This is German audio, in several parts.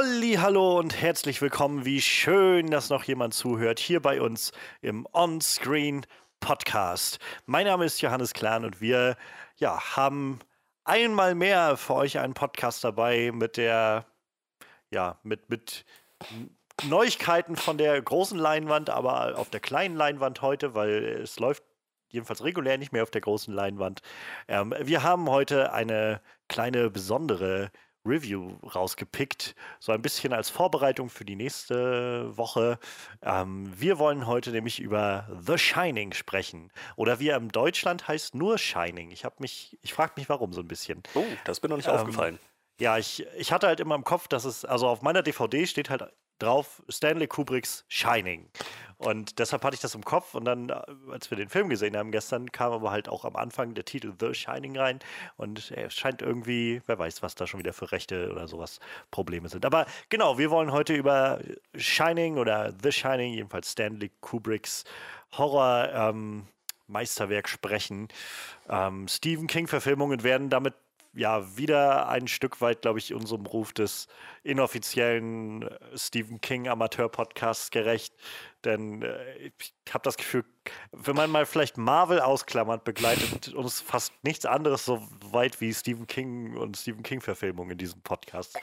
Halli, hallo und herzlich willkommen. Wie schön, dass noch jemand zuhört hier bei uns im On-Screen Podcast. Mein Name ist Johannes Klahn und wir ja, haben einmal mehr für euch einen Podcast dabei mit der ja, mit mit Neuigkeiten von der großen Leinwand, aber auf der kleinen Leinwand heute, weil es läuft jedenfalls regulär nicht mehr auf der großen Leinwand. Ähm, wir haben heute eine kleine besondere Review rausgepickt, so ein bisschen als Vorbereitung für die nächste Woche. Ähm, wir wollen heute nämlich über The Shining sprechen. Oder wie er im Deutschland heißt, nur Shining. Ich habe mich, ich frage mich warum so ein bisschen. Oh, das mir noch nicht ähm, aufgefallen. Ja, ich, ich hatte halt immer im Kopf, dass es, also auf meiner DVD steht halt drauf Stanley Kubricks Shining. Und deshalb hatte ich das im Kopf. Und dann, äh, als wir den Film gesehen haben gestern, kam aber halt auch am Anfang der Titel The Shining rein. Und es scheint irgendwie, wer weiß, was da schon wieder für Rechte oder sowas Probleme sind. Aber genau, wir wollen heute über Shining oder The Shining, jedenfalls Stanley Kubricks Horror. Ähm, Meisterwerk sprechen. Ähm, Stephen King-Verfilmungen werden damit ja wieder ein Stück weit, glaube ich, unserem Ruf des inoffiziellen äh, Stephen King Amateur-Podcasts gerecht. Denn äh, ich habe das Gefühl, wenn man mal vielleicht Marvel ausklammert, begleitet uns fast nichts anderes so weit wie Stephen King und Stephen King-Verfilmungen in diesem Podcast.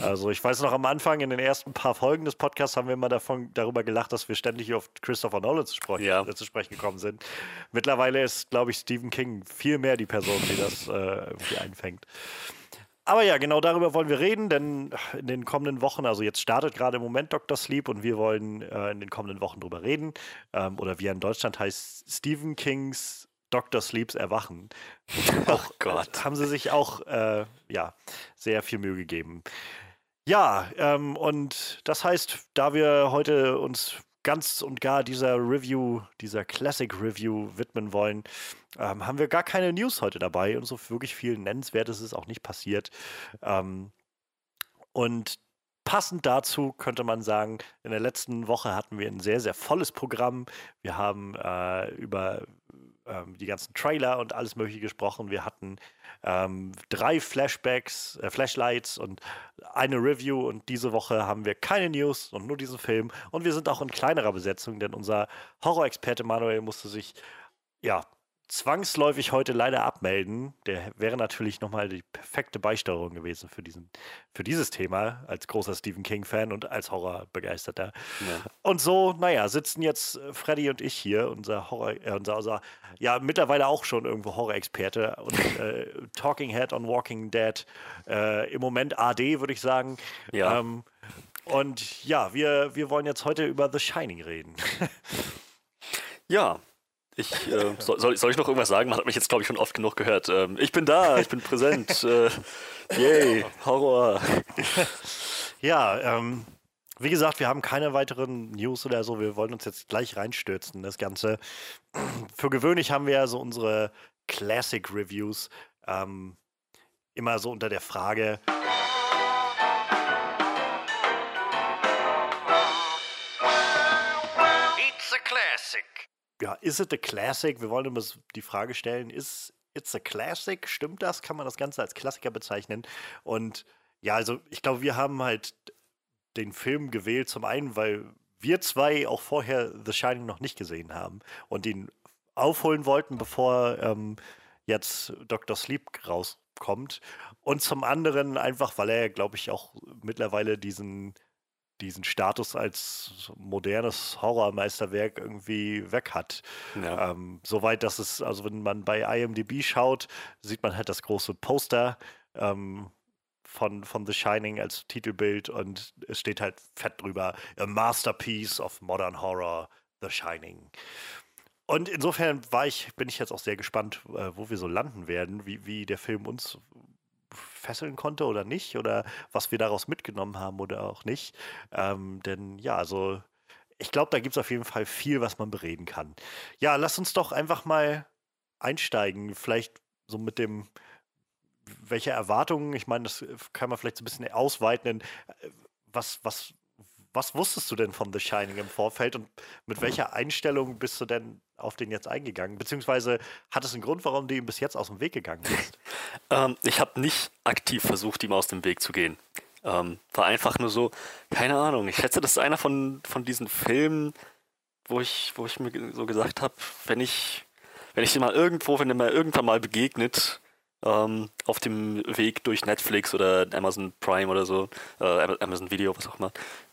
Also ich weiß noch am Anfang, in den ersten paar Folgen des Podcasts haben wir immer davon, darüber gelacht, dass wir ständig auf Christopher Nolan zu sprechen, ja. äh, zu sprechen gekommen sind. Mittlerweile ist, glaube ich, Stephen King viel mehr die Person, die das äh, irgendwie einfängt. Aber ja, genau darüber wollen wir reden, denn in den kommenden Wochen, also jetzt startet gerade im Moment Dr. Sleep und wir wollen äh, in den kommenden Wochen darüber reden. Ähm, oder wie er in Deutschland heißt, Stephen Kings Dr. Sleeps Erwachen. Oh auch, Gott. Haben sie sich auch äh, ja, sehr viel Mühe gegeben. Ja, ähm, und das heißt, da wir heute uns ganz und gar dieser Review, dieser Classic Review widmen wollen, ähm, haben wir gar keine News heute dabei und so wirklich viel Nennenswertes ist auch nicht passiert. Ähm, und passend dazu könnte man sagen, in der letzten Woche hatten wir ein sehr, sehr volles Programm. Wir haben äh, über ähm, die ganzen Trailer und alles Mögliche gesprochen. Wir hatten ähm, drei Flashbacks, äh, Flashlights und eine Review. Und diese Woche haben wir keine News und nur diesen Film. Und wir sind auch in kleinerer Besetzung, denn unser Horror-Experte Manuel musste sich ja zwangsläufig heute leider abmelden. Der wäre natürlich nochmal die perfekte Beisteuerung gewesen für, diesen, für dieses Thema, als großer Stephen King-Fan und als Horrorbegeisterter. Ja. Und so, naja, sitzen jetzt Freddy und ich hier, unser Horror, äh, unser, unser, ja, mittlerweile auch schon irgendwo Horror-Experte und äh, Talking Head on Walking Dead. Äh, Im Moment AD, würde ich sagen. Ja. Ähm, und ja, wir, wir wollen jetzt heute über The Shining reden. ja, ich, äh, soll, soll, ich noch irgendwas sagen? Man hat mich jetzt, glaube ich, schon oft genug gehört. Ähm, ich bin da, ich bin präsent. äh, yay, Horror. ja, ähm, wie gesagt, wir haben keine weiteren News oder so. Wir wollen uns jetzt gleich reinstürzen, das Ganze. Für gewöhnlich haben wir ja so unsere Classic Reviews ähm, immer so unter der Frage. Ja, is it a classic? Wir wollen immer die Frage stellen, ist it's a classic? Stimmt das? Kann man das Ganze als Klassiker bezeichnen? Und ja, also ich glaube, wir haben halt den Film gewählt, zum einen, weil wir zwei auch vorher The Shining noch nicht gesehen haben und ihn aufholen wollten, bevor ähm, jetzt Dr. Sleep rauskommt. Und zum anderen einfach, weil er, glaube ich, auch mittlerweile diesen diesen Status als modernes Horrormeisterwerk irgendwie weg hat. Ja. Ähm, Soweit, dass es, also wenn man bei IMDb schaut, sieht man halt das große Poster ähm, von, von The Shining als Titelbild und es steht halt fett drüber, A Masterpiece of Modern Horror, The Shining. Und insofern war ich, bin ich jetzt auch sehr gespannt, äh, wo wir so landen werden, wie, wie der Film uns fesseln konnte oder nicht oder was wir daraus mitgenommen haben oder auch nicht. Ähm, denn ja, also ich glaube, da gibt es auf jeden Fall viel, was man bereden kann. Ja, lass uns doch einfach mal einsteigen. Vielleicht so mit dem, welche Erwartungen, ich meine, das kann man vielleicht so ein bisschen ausweiten. Äh, was, was, was wusstest du denn von The Shining im Vorfeld und mit welcher Einstellung bist du denn auf den jetzt eingegangen? Beziehungsweise hat es einen Grund, warum du ihm bis jetzt aus dem Weg gegangen bist? ähm, ich habe nicht aktiv versucht, ihm aus dem Weg zu gehen. Ähm, war einfach nur so, keine Ahnung, ich schätze, das ist einer von, von diesen Filmen, wo ich, wo ich mir so gesagt habe, wenn ich, wenn ich mal irgendwo, wenn der mir irgendwann mal begegnet, ähm, auf dem Weg durch Netflix oder Amazon Prime oder so, äh, Amazon Video, was auch immer,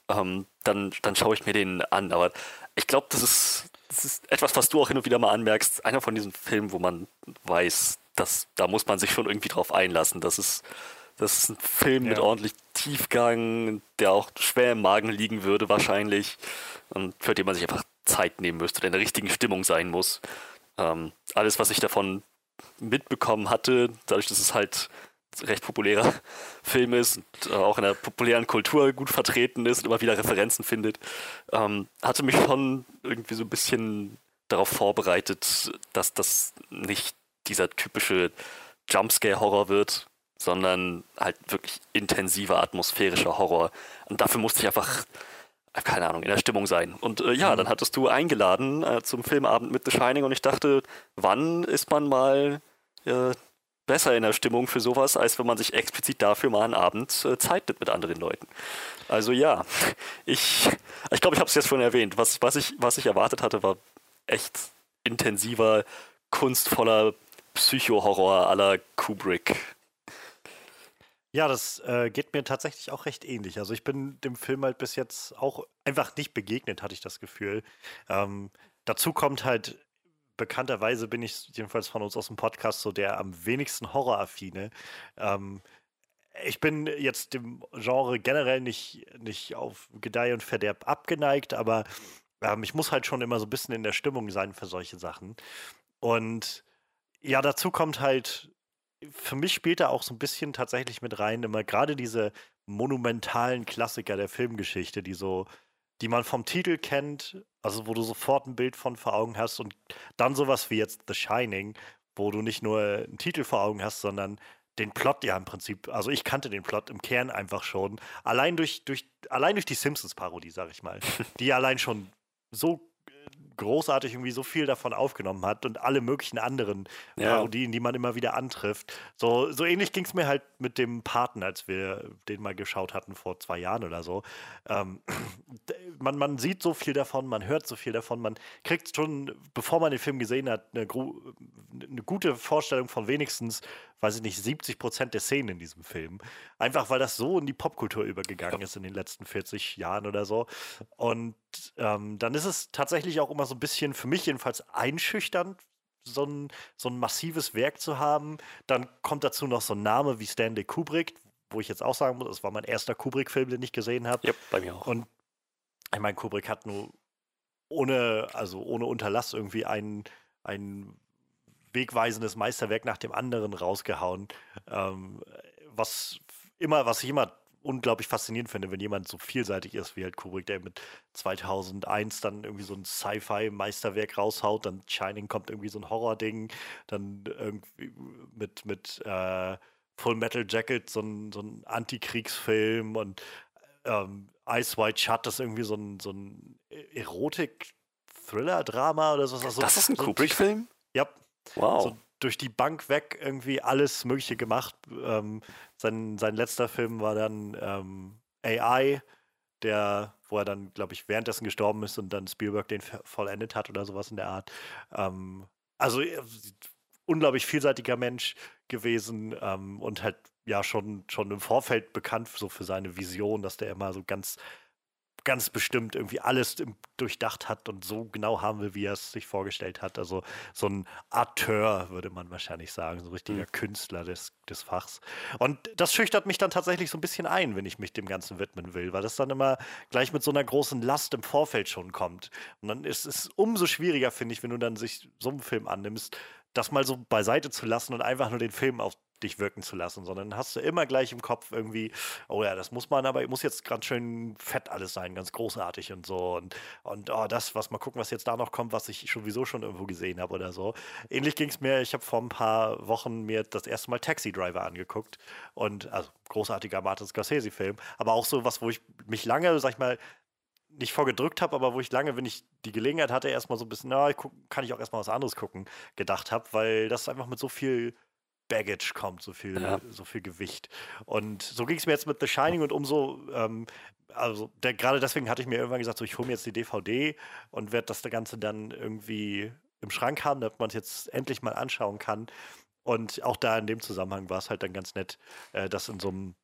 ähm, dann, dann schaue ich mir den an. Aber ich glaube, das ist, das ist etwas, was du auch hin und wieder mal anmerkst, einer von diesen Filmen, wo man weiß, dass da muss man sich schon irgendwie drauf einlassen. Das ist, das ist ein Film ja. mit ordentlich Tiefgang, der auch schwer im Magen liegen würde wahrscheinlich und für den man sich einfach Zeit nehmen müsste, der in der richtigen Stimmung sein muss. Ähm, alles, was ich davon mitbekommen hatte, dadurch, dass es halt recht populärer Film ist und auch in der populären Kultur gut vertreten ist und immer wieder Referenzen findet, ähm, hatte mich schon irgendwie so ein bisschen darauf vorbereitet, dass das nicht dieser typische Jumpscare-Horror wird, sondern halt wirklich intensiver atmosphärischer Horror. Und dafür musste ich einfach, keine Ahnung, in der Stimmung sein. Und äh, ja, mhm. dann hattest du eingeladen äh, zum Filmabend mit The Shining und ich dachte, wann ist man mal äh, besser in der Stimmung für sowas, als wenn man sich explizit dafür mal einen Abend äh, Zeit nimmt mit anderen Leuten. Also ja, ich ich, glaube, ich habe es jetzt schon erwähnt. Was, was, ich, was ich erwartet hatte, war echt intensiver, kunstvoller Psycho-Horror aller Kubrick. Ja, das äh, geht mir tatsächlich auch recht ähnlich. Also ich bin dem Film halt bis jetzt auch einfach nicht begegnet, hatte ich das Gefühl. Ähm, dazu kommt halt, bekannterweise bin ich jedenfalls von uns aus dem Podcast so der am wenigsten horroraffine. Ähm, ich bin jetzt dem Genre generell nicht, nicht auf Gedeih und Verderb abgeneigt, aber ähm, ich muss halt schon immer so ein bisschen in der Stimmung sein für solche Sachen. Und ja, dazu kommt halt, für mich spielt da auch so ein bisschen tatsächlich mit rein, immer gerade diese monumentalen Klassiker der Filmgeschichte, die so, die man vom Titel kennt, also wo du sofort ein Bild von vor Augen hast und dann sowas wie jetzt The Shining, wo du nicht nur einen Titel vor Augen hast, sondern den Plot ja im Prinzip, also ich kannte den Plot im Kern einfach schon, allein durch, durch, allein durch die Simpsons-Parodie, sag ich mal, die allein schon so großartig irgendwie so viel davon aufgenommen hat und alle möglichen anderen ja. Parodien, die man immer wieder antrifft. So, so ähnlich ging es mir halt mit dem Paten, als wir den mal geschaut hatten vor zwei Jahren oder so. Ähm, man, man sieht so viel davon, man hört so viel davon, man kriegt schon, bevor man den Film gesehen hat, eine, eine gute Vorstellung von wenigstens, weiß ich nicht, 70 Prozent der Szenen in diesem Film. Einfach weil das so in die Popkultur übergegangen ja. ist in den letzten 40 Jahren oder so. Und ähm, dann ist es tatsächlich auch immer so ein bisschen, für mich jedenfalls, einschüchternd, so ein, so ein massives Werk zu haben. Dann kommt dazu noch so ein Name wie Stanley Kubrick, wo ich jetzt auch sagen muss, das war mein erster Kubrick-Film, den ich gesehen habe. Ja, bei mir auch. Und ich meine, Kubrick hat nur ohne, also ohne Unterlass irgendwie ein, ein wegweisendes Meisterwerk nach dem anderen rausgehauen. Ähm, was immer, was ich immer unglaublich faszinierend finde, wenn jemand so vielseitig ist wie halt Kubrick, der mit 2001 dann irgendwie so ein Sci-Fi-Meisterwerk raushaut, dann Shining kommt irgendwie so ein Horror-Ding, dann irgendwie mit, mit äh, Full Metal Jacket so ein, so ein Antikriegsfilm und ähm, Ice White Shut ist irgendwie so ein, so ein Erotik-Thriller-Drama oder so. Also, das ist ein Kubrick-Film? Ja. Wow. So durch die Bank weg irgendwie alles Mögliche gemacht. Ähm, sein, sein letzter Film war dann ähm, AI, der, wo er dann, glaube ich, währenddessen gestorben ist und dann Spielberg den vollendet hat oder sowas in der Art. Ähm, also äh, unglaublich vielseitiger Mensch gewesen ähm, und halt ja schon, schon im Vorfeld bekannt so für seine Vision, dass der immer so ganz ganz bestimmt irgendwie alles durchdacht hat und so genau haben will, wie er es sich vorgestellt hat. Also so ein Arteur, würde man wahrscheinlich sagen, so ein richtiger mhm. Künstler des, des Fachs. Und das schüchtert mich dann tatsächlich so ein bisschen ein, wenn ich mich dem Ganzen widmen will, weil das dann immer gleich mit so einer großen Last im Vorfeld schon kommt. Und dann ist es umso schwieriger, finde ich, wenn du dann sich so einen Film annimmst, das mal so beiseite zu lassen und einfach nur den Film auf dich wirken zu lassen, sondern hast du immer gleich im Kopf irgendwie, oh ja, das muss man, aber muss jetzt ganz schön fett alles sein, ganz großartig und so und, und oh, das, was mal gucken, was jetzt da noch kommt, was ich sowieso schon irgendwo gesehen habe oder so. Ähnlich ging es mir, ich habe vor ein paar Wochen mir das erste Mal Taxi Driver angeguckt und also großartiger Martin Scorsese-Film, aber auch so was, wo ich mich lange, sag ich mal, nicht vorgedrückt habe, aber wo ich lange, wenn ich die Gelegenheit hatte, erstmal so ein bisschen, na, guck, kann ich auch erstmal was anderes gucken, gedacht habe, weil das einfach mit so viel Baggage kommt, so viel, ja. so viel Gewicht. Und so ging es mir jetzt mit The Shining und umso, ähm, also gerade deswegen hatte ich mir irgendwann gesagt, so ich hole mir jetzt die DVD und werde das Ganze dann irgendwie im Schrank haben, damit man es jetzt endlich mal anschauen kann. Und auch da in dem Zusammenhang war es halt dann ganz nett, äh, das in so einem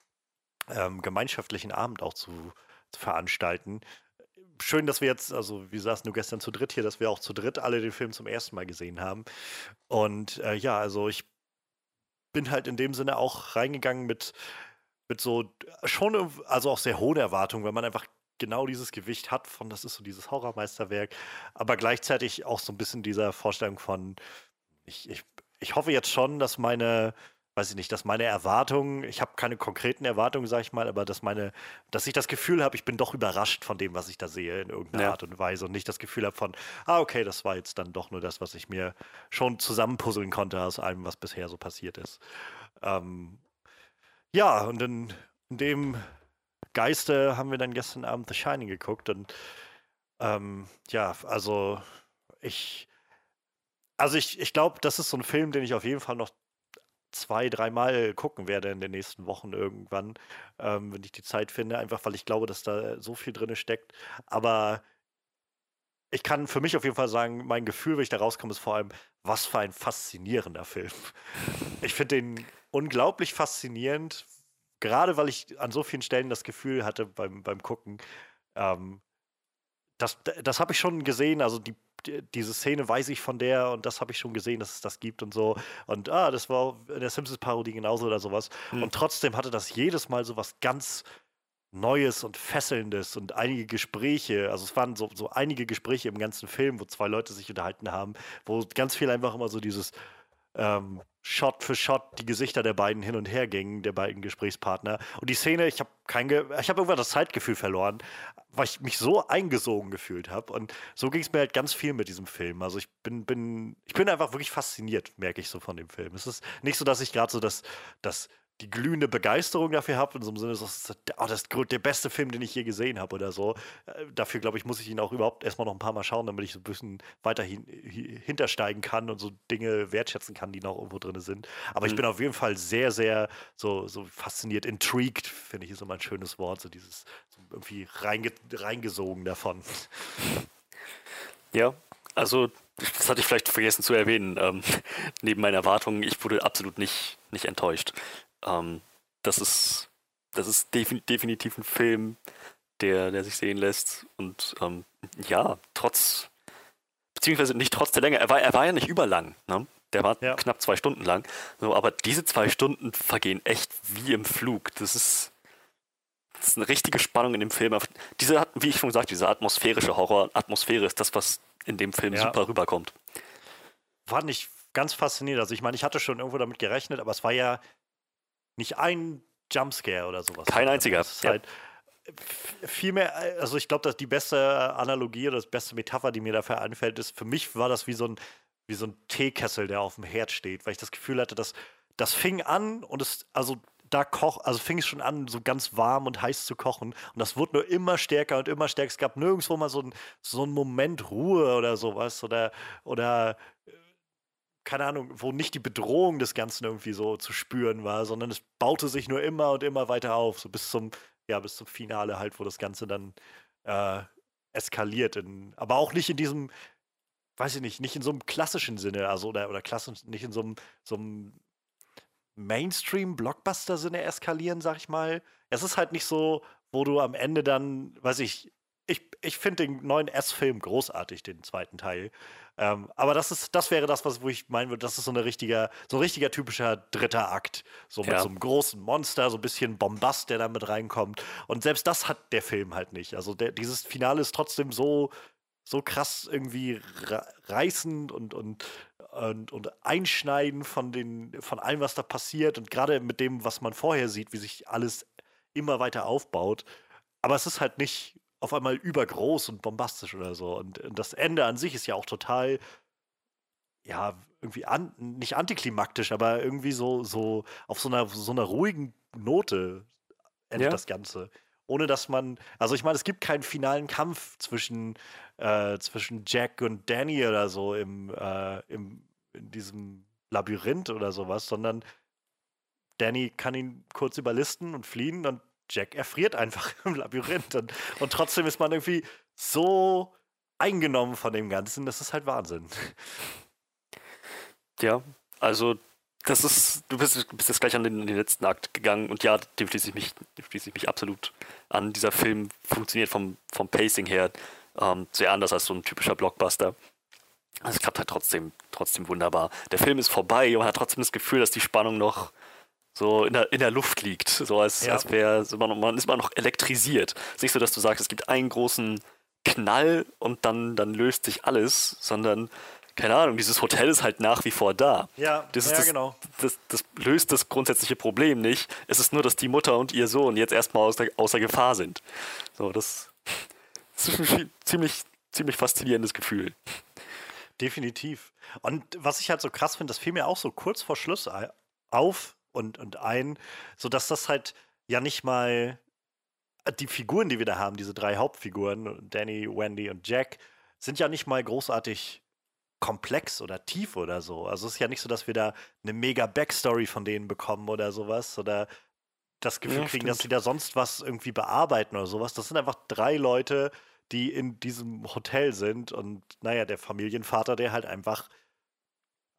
ähm, gemeinschaftlichen Abend auch zu, zu veranstalten schön, dass wir jetzt, also wir saßen nur gestern zu dritt hier, dass wir auch zu dritt alle den Film zum ersten Mal gesehen haben. Und äh, ja, also ich bin halt in dem Sinne auch reingegangen mit, mit so schon, also auch sehr hohen Erwartungen, weil man einfach genau dieses Gewicht hat von, das ist so dieses Horrormeisterwerk, aber gleichzeitig auch so ein bisschen dieser Vorstellung von, ich, ich, ich hoffe jetzt schon, dass meine, weiß ich nicht, dass meine Erwartungen, ich habe keine konkreten Erwartungen, sage ich mal, aber dass meine, dass ich das Gefühl habe, ich bin doch überrascht von dem, was ich da sehe in irgendeiner ja. Art und Weise und nicht das Gefühl habe von, ah, okay, das war jetzt dann doch nur das, was ich mir schon zusammenpuzzeln konnte aus allem, was bisher so passiert ist. Ähm, ja, und in, in, dem Geiste haben wir dann gestern Abend The Shining geguckt und ähm, ja, also ich, also ich, ich glaube, das ist so ein Film, den ich auf jeden Fall noch zwei, dreimal gucken werde in den nächsten Wochen irgendwann, ähm, wenn ich die Zeit finde, einfach weil ich glaube, dass da so viel drin steckt. Aber ich kann für mich auf jeden Fall sagen, mein Gefühl, wenn ich da rauskomme, ist vor allem, was für ein faszinierender Film. Ich finde den unglaublich faszinierend, gerade weil ich an so vielen Stellen das Gefühl hatte beim, beim Gucken, ähm, das, das habe ich schon gesehen, also die diese Szene weiß ich von der und das habe ich schon gesehen, dass es das gibt und so. Und ah, das war in der Simpsons-Parodie genauso oder sowas. Mhm. Und trotzdem hatte das jedes Mal so was ganz Neues und Fesselndes und einige Gespräche, also es waren so, so einige Gespräche im ganzen Film, wo zwei Leute sich unterhalten haben, wo ganz viel einfach immer so dieses ähm, Shot für Shot die Gesichter der beiden hin und her gingen, der beiden Gesprächspartner. Und die Szene, ich habe kein, Ge ich habe irgendwann das Zeitgefühl verloren, weil ich mich so eingesogen gefühlt habe. Und so ging es mir halt ganz viel mit diesem Film. Also ich bin, bin, ich bin einfach wirklich fasziniert, merke ich so von dem Film. Es ist nicht so, dass ich gerade so das, das die glühende Begeisterung dafür habe, in so einem Sinne, das ist oh, das ist der beste Film, den ich je gesehen habe oder so. Äh, dafür, glaube ich, muss ich ihn auch überhaupt erstmal noch ein paar Mal schauen, damit ich so ein bisschen weiter hin, hintersteigen kann und so Dinge wertschätzen kann, die noch irgendwo drin sind. Aber mhm. ich bin auf jeden Fall sehr, sehr so, so fasziniert, intrigued, finde ich, ist immer ein schönes Wort, so dieses so irgendwie reinge, reingesogen davon. Ja, also das hatte ich vielleicht vergessen zu erwähnen. Ähm, neben meinen Erwartungen, ich wurde absolut nicht, nicht enttäuscht. Ähm, das ist, das ist defin definitiv ein Film, der, der sich sehen lässt. Und ähm, ja, trotz, beziehungsweise nicht trotz der Länge, er war, er war ja nicht überlang. Ne? Der war ja. knapp zwei Stunden lang. So, aber diese zwei Stunden vergehen echt wie im Flug. Das ist, das ist eine richtige Spannung in dem Film. Diese, wie ich schon gesagt, diese atmosphärische Horror-Atmosphäre ist das, was in dem Film ja. super rüberkommt. War nicht ganz fasziniert. Also ich meine, ich hatte schon irgendwo damit gerechnet, aber es war ja nicht ein Jumpscare oder sowas. Kein einziger. Das ist ja. halt viel mehr, also ich glaube, dass die beste Analogie oder das beste Metapher, die mir dafür einfällt, ist, für mich war das wie so ein, wie so ein Teekessel, der auf dem Herd steht, weil ich das Gefühl hatte, dass das fing an und es, also da koch, also fing es schon an, so ganz warm und heiß zu kochen. Und das wurde nur immer stärker und immer stärker. Es gab nirgendwo mal so ein, so ein Moment Ruhe oder sowas oder, oder keine Ahnung, wo nicht die Bedrohung des Ganzen irgendwie so zu spüren war, sondern es baute sich nur immer und immer weiter auf, so bis zum, ja, bis zum Finale halt, wo das Ganze dann äh, eskaliert. In, aber auch nicht in diesem, weiß ich nicht, nicht in so einem klassischen Sinne, also oder, oder klassisch, nicht in so einem, so einem Mainstream-Blockbuster-Sinne eskalieren, sag ich mal. Es ist halt nicht so, wo du am Ende dann, weiß ich, ich, ich finde den neuen S-Film großartig, den zweiten Teil. Ähm, aber das ist, das wäre das, was wo ich meinen würde, das ist so ein richtiger, so ein richtiger typischer dritter Akt. So mit ja. so einem großen Monster, so ein bisschen Bombast, der da mit reinkommt. Und selbst das hat der Film halt nicht. Also der, dieses Finale ist trotzdem so, so krass irgendwie reißend und, und, und, und einschneiden von, den, von allem, was da passiert. Und gerade mit dem, was man vorher sieht, wie sich alles immer weiter aufbaut. Aber es ist halt nicht auf einmal übergroß und bombastisch oder so. Und, und das Ende an sich ist ja auch total, ja, irgendwie an, nicht antiklimaktisch, aber irgendwie so, so auf so einer, so einer ruhigen Note endet ja. das Ganze. Ohne dass man, also ich meine, es gibt keinen finalen Kampf zwischen, äh, zwischen Jack und Danny oder so im, äh, im, in diesem Labyrinth oder sowas, sondern Danny kann ihn kurz überlisten und fliehen und Jack erfriert einfach im Labyrinth. Und, und trotzdem ist man irgendwie so eingenommen von dem Ganzen, das ist halt Wahnsinn. Ja, also das ist, du bist, bist jetzt gleich an den, den, letzten Akt gegangen und ja, dem schließe ich mich, schließe ich mich absolut an. Dieser Film funktioniert vom, vom Pacing her ähm, sehr anders als so ein typischer Blockbuster. Es klappt halt trotzdem, trotzdem wunderbar. Der Film ist vorbei und man hat trotzdem das Gefühl, dass die Spannung noch so in der, in der Luft liegt. So als, ja. als wäre man, man ist man noch elektrisiert. Es ist nicht so, dass du sagst, es gibt einen großen Knall und dann, dann löst sich alles, sondern keine Ahnung, dieses Hotel ist halt nach wie vor da. Ja, das, ja das, genau. Das, das, löst das grundsätzliche Problem nicht. Es ist nur, dass die Mutter und ihr Sohn jetzt erstmal außer, außer Gefahr sind. So, das, das ist ein ziemlich, ziemlich faszinierendes Gefühl. Definitiv. Und was ich halt so krass finde, das fiel mir auch so kurz vor Schluss auf, und, und ein, sodass das halt ja nicht mal äh, die Figuren, die wir da haben, diese drei Hauptfiguren, Danny, Wendy und Jack, sind ja nicht mal großartig komplex oder tief oder so. Also es ist ja nicht so, dass wir da eine mega Backstory von denen bekommen oder sowas oder das Gefühl ja, kriegen, dass sie da sonst was irgendwie bearbeiten oder sowas. Das sind einfach drei Leute, die in diesem Hotel sind und naja, der Familienvater, der halt einfach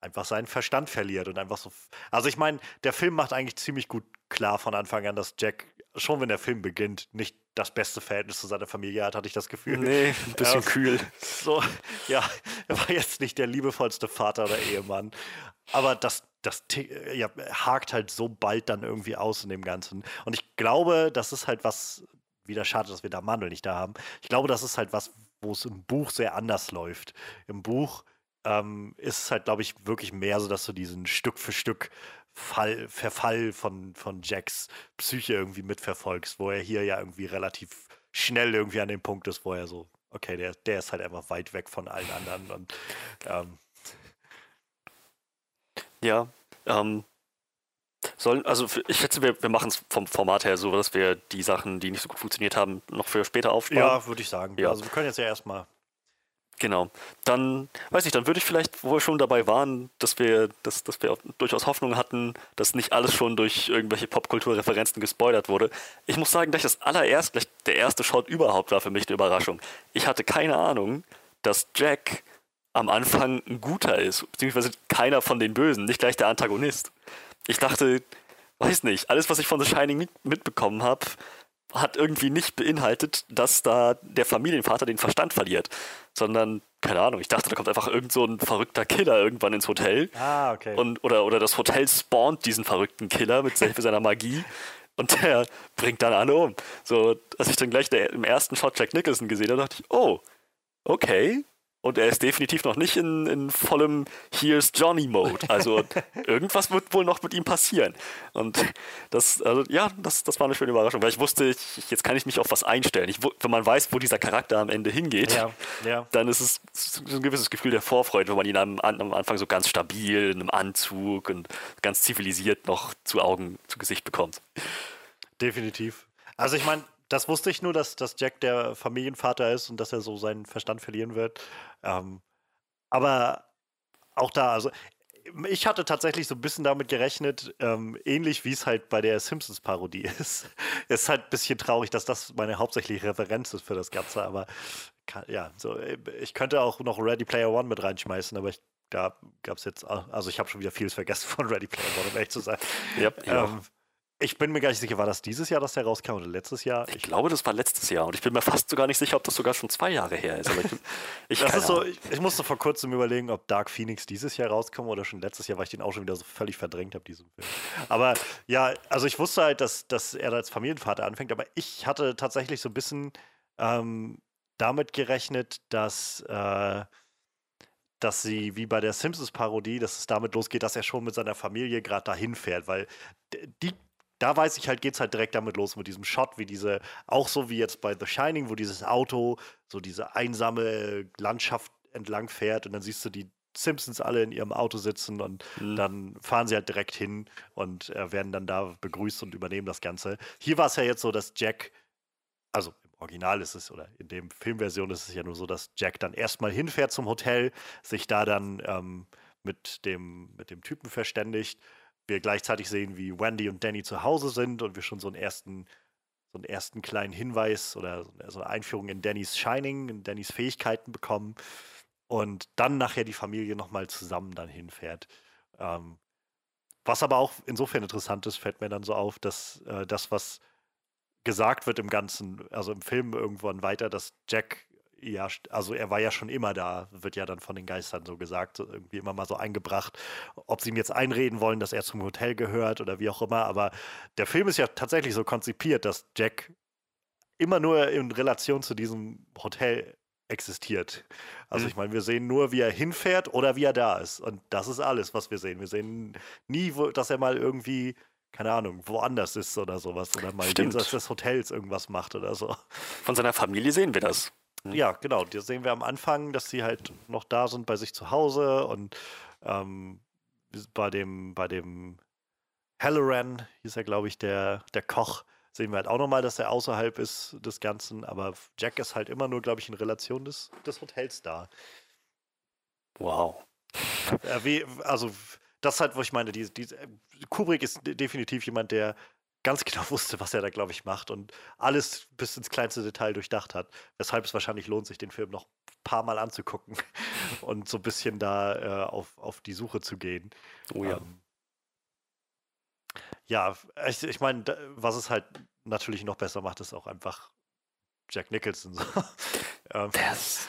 einfach seinen Verstand verliert und einfach so. Also ich meine, der Film macht eigentlich ziemlich gut klar von Anfang an, dass Jack schon wenn der Film beginnt, nicht das beste Verhältnis zu seiner Familie hat, hatte ich das Gefühl. Nee, ein bisschen ähm, kühl. So, ja, er war jetzt nicht der liebevollste Vater oder Ehemann. Aber das, das ja, hakt halt so bald dann irgendwie aus in dem Ganzen. Und ich glaube, das ist halt was, wieder schade, dass wir da Mandel nicht da haben. Ich glaube, das ist halt was, wo es im Buch sehr anders läuft. Im Buch ähm, ist es halt, glaube ich, wirklich mehr so, dass du diesen Stück für Stück Fall, Verfall von, von Jacks Psyche irgendwie mitverfolgst, wo er hier ja irgendwie relativ schnell irgendwie an dem Punkt ist, wo er so, okay, der, der ist halt einfach weit weg von allen anderen und ähm, ja, ähm, sollen, also ich schätze, wir, wir machen es vom Format her so, dass wir die Sachen, die nicht so gut funktioniert haben, noch für später aufsparen. Ja, würde ich sagen. Ja. Also wir können jetzt ja erstmal Genau. Dann, weiß ich, dann würde ich vielleicht, wo wir schon dabei waren, dass wir, dass, dass wir durchaus Hoffnung hatten, dass nicht alles schon durch irgendwelche Popkulturreferenzen gespoilert wurde. Ich muss sagen, gleich das allererste, gleich der erste Shot überhaupt war für mich eine Überraschung. Ich hatte keine Ahnung, dass Jack am Anfang ein guter ist, beziehungsweise keiner von den Bösen, nicht gleich der Antagonist. Ich dachte, weiß nicht, alles, was ich von The Shining mitbekommen habe, hat irgendwie nicht beinhaltet, dass da der Familienvater den Verstand verliert, sondern keine Ahnung, ich dachte, da kommt einfach irgend so ein verrückter Killer irgendwann ins Hotel. Ah, okay. Und, oder, oder das Hotel spawnt diesen verrückten Killer mit Hilfe seiner Magie und der bringt dann alle um. So, als ich dann gleich der, im ersten Shot Jack Nicholson gesehen habe, dachte ich, oh, okay, und er ist definitiv noch nicht in, in vollem Here's Johnny-Mode. Also irgendwas wird wohl noch mit ihm passieren. Und das, also ja, das, das war eine schöne Überraschung, weil ich wusste, ich, jetzt kann ich mich auf was einstellen. Ich, wenn man weiß, wo dieser Charakter am Ende hingeht, ja, ja. dann ist es ein gewisses Gefühl der Vorfreude, wenn man ihn am, am Anfang so ganz stabil in einem Anzug und ganz zivilisiert noch zu Augen, zu Gesicht bekommt. Definitiv. Also ich meine, das wusste ich nur, dass, dass Jack der Familienvater ist und dass er so seinen Verstand verlieren wird. Ähm, aber auch da, also ich hatte tatsächlich so ein bisschen damit gerechnet, ähm, ähnlich wie es halt bei der Simpsons-Parodie ist. es ist halt ein bisschen traurig, dass das meine hauptsächliche Referenz ist für das Ganze, aber kann, ja, so, ich könnte auch noch Ready Player One mit reinschmeißen, aber ich, da gab es jetzt, also ich habe schon wieder vieles vergessen von Ready Player One, um ehrlich zu sein. Yep, ja. Ähm, ich bin mir gar nicht sicher, war das dieses Jahr, dass der rauskam oder letztes Jahr? Ich, ich glaube, das war letztes Jahr und ich bin mir fast sogar nicht sicher, ob das sogar schon zwei Jahre her ist. ich, ich, ist so, ich, musste vor kurzem überlegen, ob Dark Phoenix dieses Jahr rauskam oder schon letztes Jahr, weil ich den auch schon wieder so völlig verdrängt habe, diesen Film. Aber ja, also ich wusste halt, dass, dass er als Familienvater anfängt, aber ich hatte tatsächlich so ein bisschen ähm, damit gerechnet, dass. Äh, dass sie, wie bei der Simpsons-Parodie, dass es damit losgeht, dass er schon mit seiner Familie gerade dahin fährt, weil die da weiß ich halt, geht es halt direkt damit los mit diesem Shot, wie diese, auch so wie jetzt bei The Shining, wo dieses Auto so diese einsame Landschaft entlang fährt und dann siehst du die Simpsons alle in ihrem Auto sitzen und mhm. dann fahren sie halt direkt hin und äh, werden dann da begrüßt und übernehmen das Ganze. Hier war es ja jetzt so, dass Jack, also im Original ist es, oder in dem Filmversion ist es ja nur so, dass Jack dann erstmal hinfährt zum Hotel, sich da dann ähm, mit dem, mit dem Typen verständigt. Wir gleichzeitig sehen, wie Wendy und Danny zu Hause sind und wir schon so einen ersten, so einen ersten kleinen Hinweis oder so eine Einführung in Dannys Shining, in Dannys Fähigkeiten bekommen und dann nachher die Familie nochmal zusammen dann hinfährt. Ähm, was aber auch insofern interessant ist, fällt mir dann so auf, dass äh, das, was gesagt wird im Ganzen, also im Film irgendwann weiter, dass Jack ja, also er war ja schon immer da, wird ja dann von den Geistern so gesagt, irgendwie immer mal so eingebracht, ob sie ihm jetzt einreden wollen, dass er zum Hotel gehört oder wie auch immer, aber der Film ist ja tatsächlich so konzipiert, dass Jack immer nur in Relation zu diesem Hotel existiert. Also mhm. ich meine, wir sehen nur, wie er hinfährt oder wie er da ist. Und das ist alles, was wir sehen. Wir sehen nie, dass er mal irgendwie, keine Ahnung, woanders ist oder sowas. Oder mal jenseits des Hotels irgendwas macht oder so. Von seiner Familie sehen wir das. Mhm. Ja, genau. Das sehen wir am Anfang, dass sie halt noch da sind bei sich zu Hause und ähm, bei dem, bei dem Halloran hieß er, glaube ich, der, der Koch, sehen wir halt auch nochmal, dass er außerhalb ist des Ganzen, aber Jack ist halt immer nur, glaube ich, in Relation des, des Hotels da. Wow. Äh, also, das ist halt, wo ich meine, die, die, Kubrick ist definitiv jemand, der ganz genau wusste, was er da, glaube ich, macht und alles bis ins kleinste Detail durchdacht hat. Weshalb es wahrscheinlich lohnt, sich den Film noch ein paar Mal anzugucken und so ein bisschen da äh, auf, auf die Suche zu gehen. Oh ja. Ähm, ja, ich, ich meine, was es halt natürlich noch besser macht, ist auch einfach Jack Nicholson. ähm. Der ist,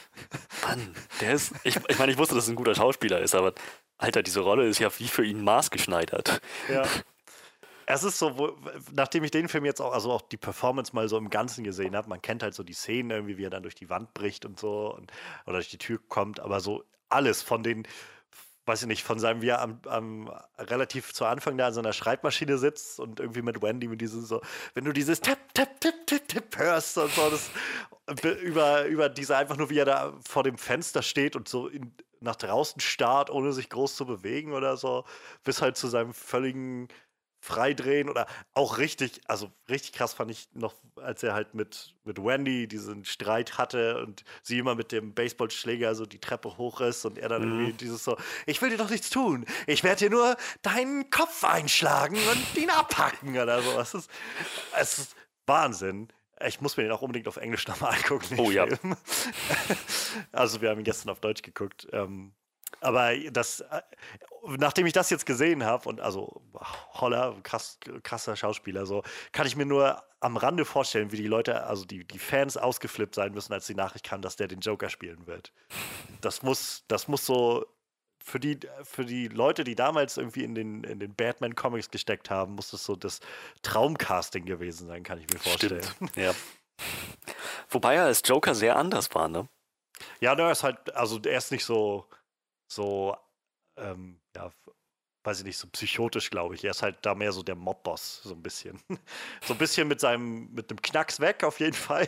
Mann, der ist, ich, ich meine, ich wusste, dass er ein guter Schauspieler ist, aber Alter, diese Rolle ist ja wie für ihn maßgeschneidert. Ja. Es ist so, wo, nachdem ich den Film jetzt auch, also auch die Performance mal so im Ganzen gesehen habe, man kennt halt so die Szenen irgendwie, wie er dann durch die Wand bricht und so und, oder durch die Tür kommt, aber so alles von den, weiß ich nicht, von seinem, wie er am, am, relativ zu Anfang da an seiner Schreibmaschine sitzt und irgendwie mit Wendy mit diesem so, wenn du dieses Tap, Tap, Tap, Tap, Tap hörst und so, das über, über diese einfach nur, wie er da vor dem Fenster steht und so in, nach draußen starrt, ohne sich groß zu bewegen oder so, bis halt zu seinem völligen freidrehen oder auch richtig, also richtig krass fand ich noch, als er halt mit, mit Wendy diesen Streit hatte und sie immer mit dem Baseballschläger so die Treppe hoch ist und er dann mhm. irgendwie dieses so, ich will dir doch nichts tun, ich werde dir nur deinen Kopf einschlagen und ihn abhacken oder so. Es ist, es ist Wahnsinn. Ich muss mir den auch unbedingt auf Englisch nochmal angucken. Oh ja. Also wir haben ihn gestern auf Deutsch geguckt. Ähm, aber das, äh, nachdem ich das jetzt gesehen habe und also Holler, krass, krasser Schauspieler, so kann ich mir nur am Rande vorstellen, wie die Leute, also die, die Fans ausgeflippt sein müssen, als die Nachricht kam, dass der den Joker spielen wird. Das muss, das muss so für die, für die Leute, die damals irgendwie in den, in den Batman-Comics gesteckt haben, muss das so das Traumcasting gewesen sein, kann ich mir vorstellen. Stimmt. Ja. Wobei er als Joker sehr anders war, ne? Ja, der ist halt, also er ist nicht so, so, ähm, ja, weiß ich nicht, so psychotisch, glaube ich. Er ist halt da mehr so der Mob-Boss, so ein bisschen. so ein bisschen mit seinem, mit dem Knacks weg auf jeden Fall,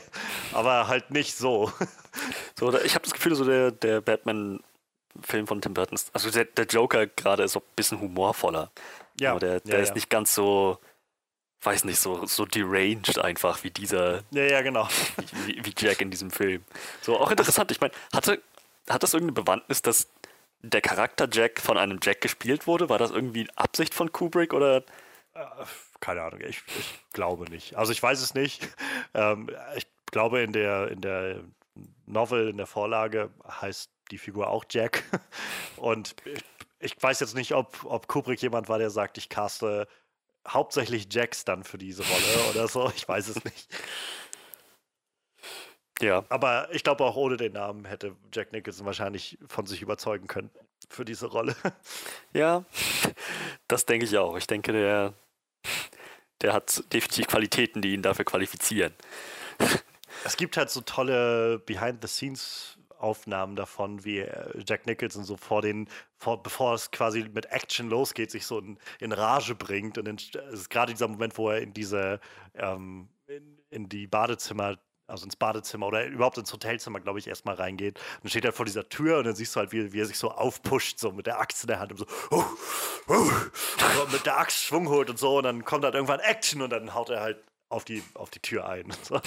aber halt nicht so. so, ich habe das Gefühl, so der, der Batman-Film von Tim Burton, also der, der Joker gerade ist so ein bisschen humorvoller. Ja. Aber der, der ja, ist ja. nicht ganz so, weiß nicht, so, so deranged einfach wie dieser. Ja, ja, genau. Wie, wie Jack in diesem Film. So, auch interessant. Ich meine, hatte, hat das irgendeine Bewandtnis, dass der Charakter Jack von einem Jack gespielt wurde? War das irgendwie Absicht von Kubrick oder? Äh, keine Ahnung, ich, ich glaube nicht. Also ich weiß es nicht. Ähm, ich glaube in der, in der Novel, in der Vorlage heißt die Figur auch Jack. Und ich, weiß jetzt nicht, ob, ob Kubrick jemand war, der sagt, ich caste hauptsächlich Jacks dann für diese Rolle oder so. Ich weiß es nicht. Ja. Aber ich glaube, auch ohne den Namen hätte Jack Nicholson wahrscheinlich von sich überzeugen können für diese Rolle. Ja, das denke ich auch. Ich denke, der, der hat definitiv Qualitäten, die ihn dafür qualifizieren. Es gibt halt so tolle Behind-the-Scenes-Aufnahmen davon, wie Jack Nicholson so vor den, vor, bevor es quasi mit Action losgeht, sich so in, in Rage bringt. Und es ist gerade dieser Moment, wo er in diese ähm, in, in die Badezimmer also ins Badezimmer oder überhaupt ins Hotelzimmer, glaube ich, erstmal reingeht. Dann steht er vor dieser Tür und dann siehst du halt, wie, wie er sich so aufpusht, so mit der Axt in der Hand und so, uh, uh, so mit der Axt Schwung holt und so. Und dann kommt halt irgendwann Action und dann haut er halt auf die, auf die Tür ein. So.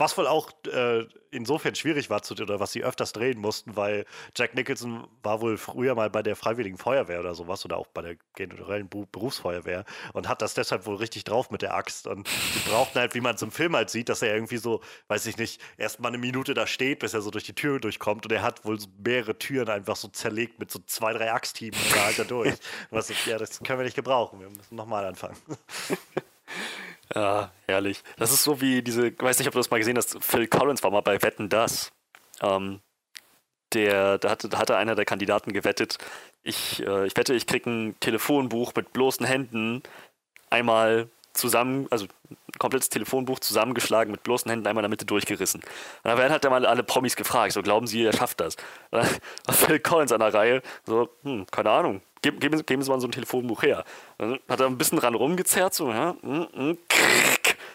Was wohl auch äh, insofern schwierig war, zu, oder was sie öfters drehen mussten, weil Jack Nicholson war wohl früher mal bei der Freiwilligen Feuerwehr oder sowas oder auch bei der generellen Berufsfeuerwehr und hat das deshalb wohl richtig drauf mit der Axt. Und die brauchten halt, wie man es im Film halt sieht, dass er irgendwie so, weiß ich nicht, erst mal eine Minute da steht, bis er so durch die Tür durchkommt und er hat wohl so mehrere Türen einfach so zerlegt mit so zwei, drei Axthieben da halt er durch. Was, ja, das können wir nicht gebrauchen. Wir müssen nochmal anfangen. Ja, herrlich. Das ist so wie diese, ich weiß nicht, ob du das mal gesehen hast, Phil Collins war mal bei Wetten Das. Ähm, der, da hatte, da hatte einer der Kandidaten gewettet, ich, äh, ich wette, ich kriege ein Telefonbuch mit bloßen Händen einmal zusammen, also ein komplettes Telefonbuch zusammengeschlagen, mit bloßen Händen einmal in der Mitte durchgerissen. Und dann werden halt mal alle Promis gefragt, so glauben sie, er schafft das. Und dann war Phil Collins an der Reihe, so, hm, keine Ahnung, geben, geben, Sie mal so ein Telefonbuch her. Dann hat er ein bisschen ran rumgezerrt, so, ja, mm, mm,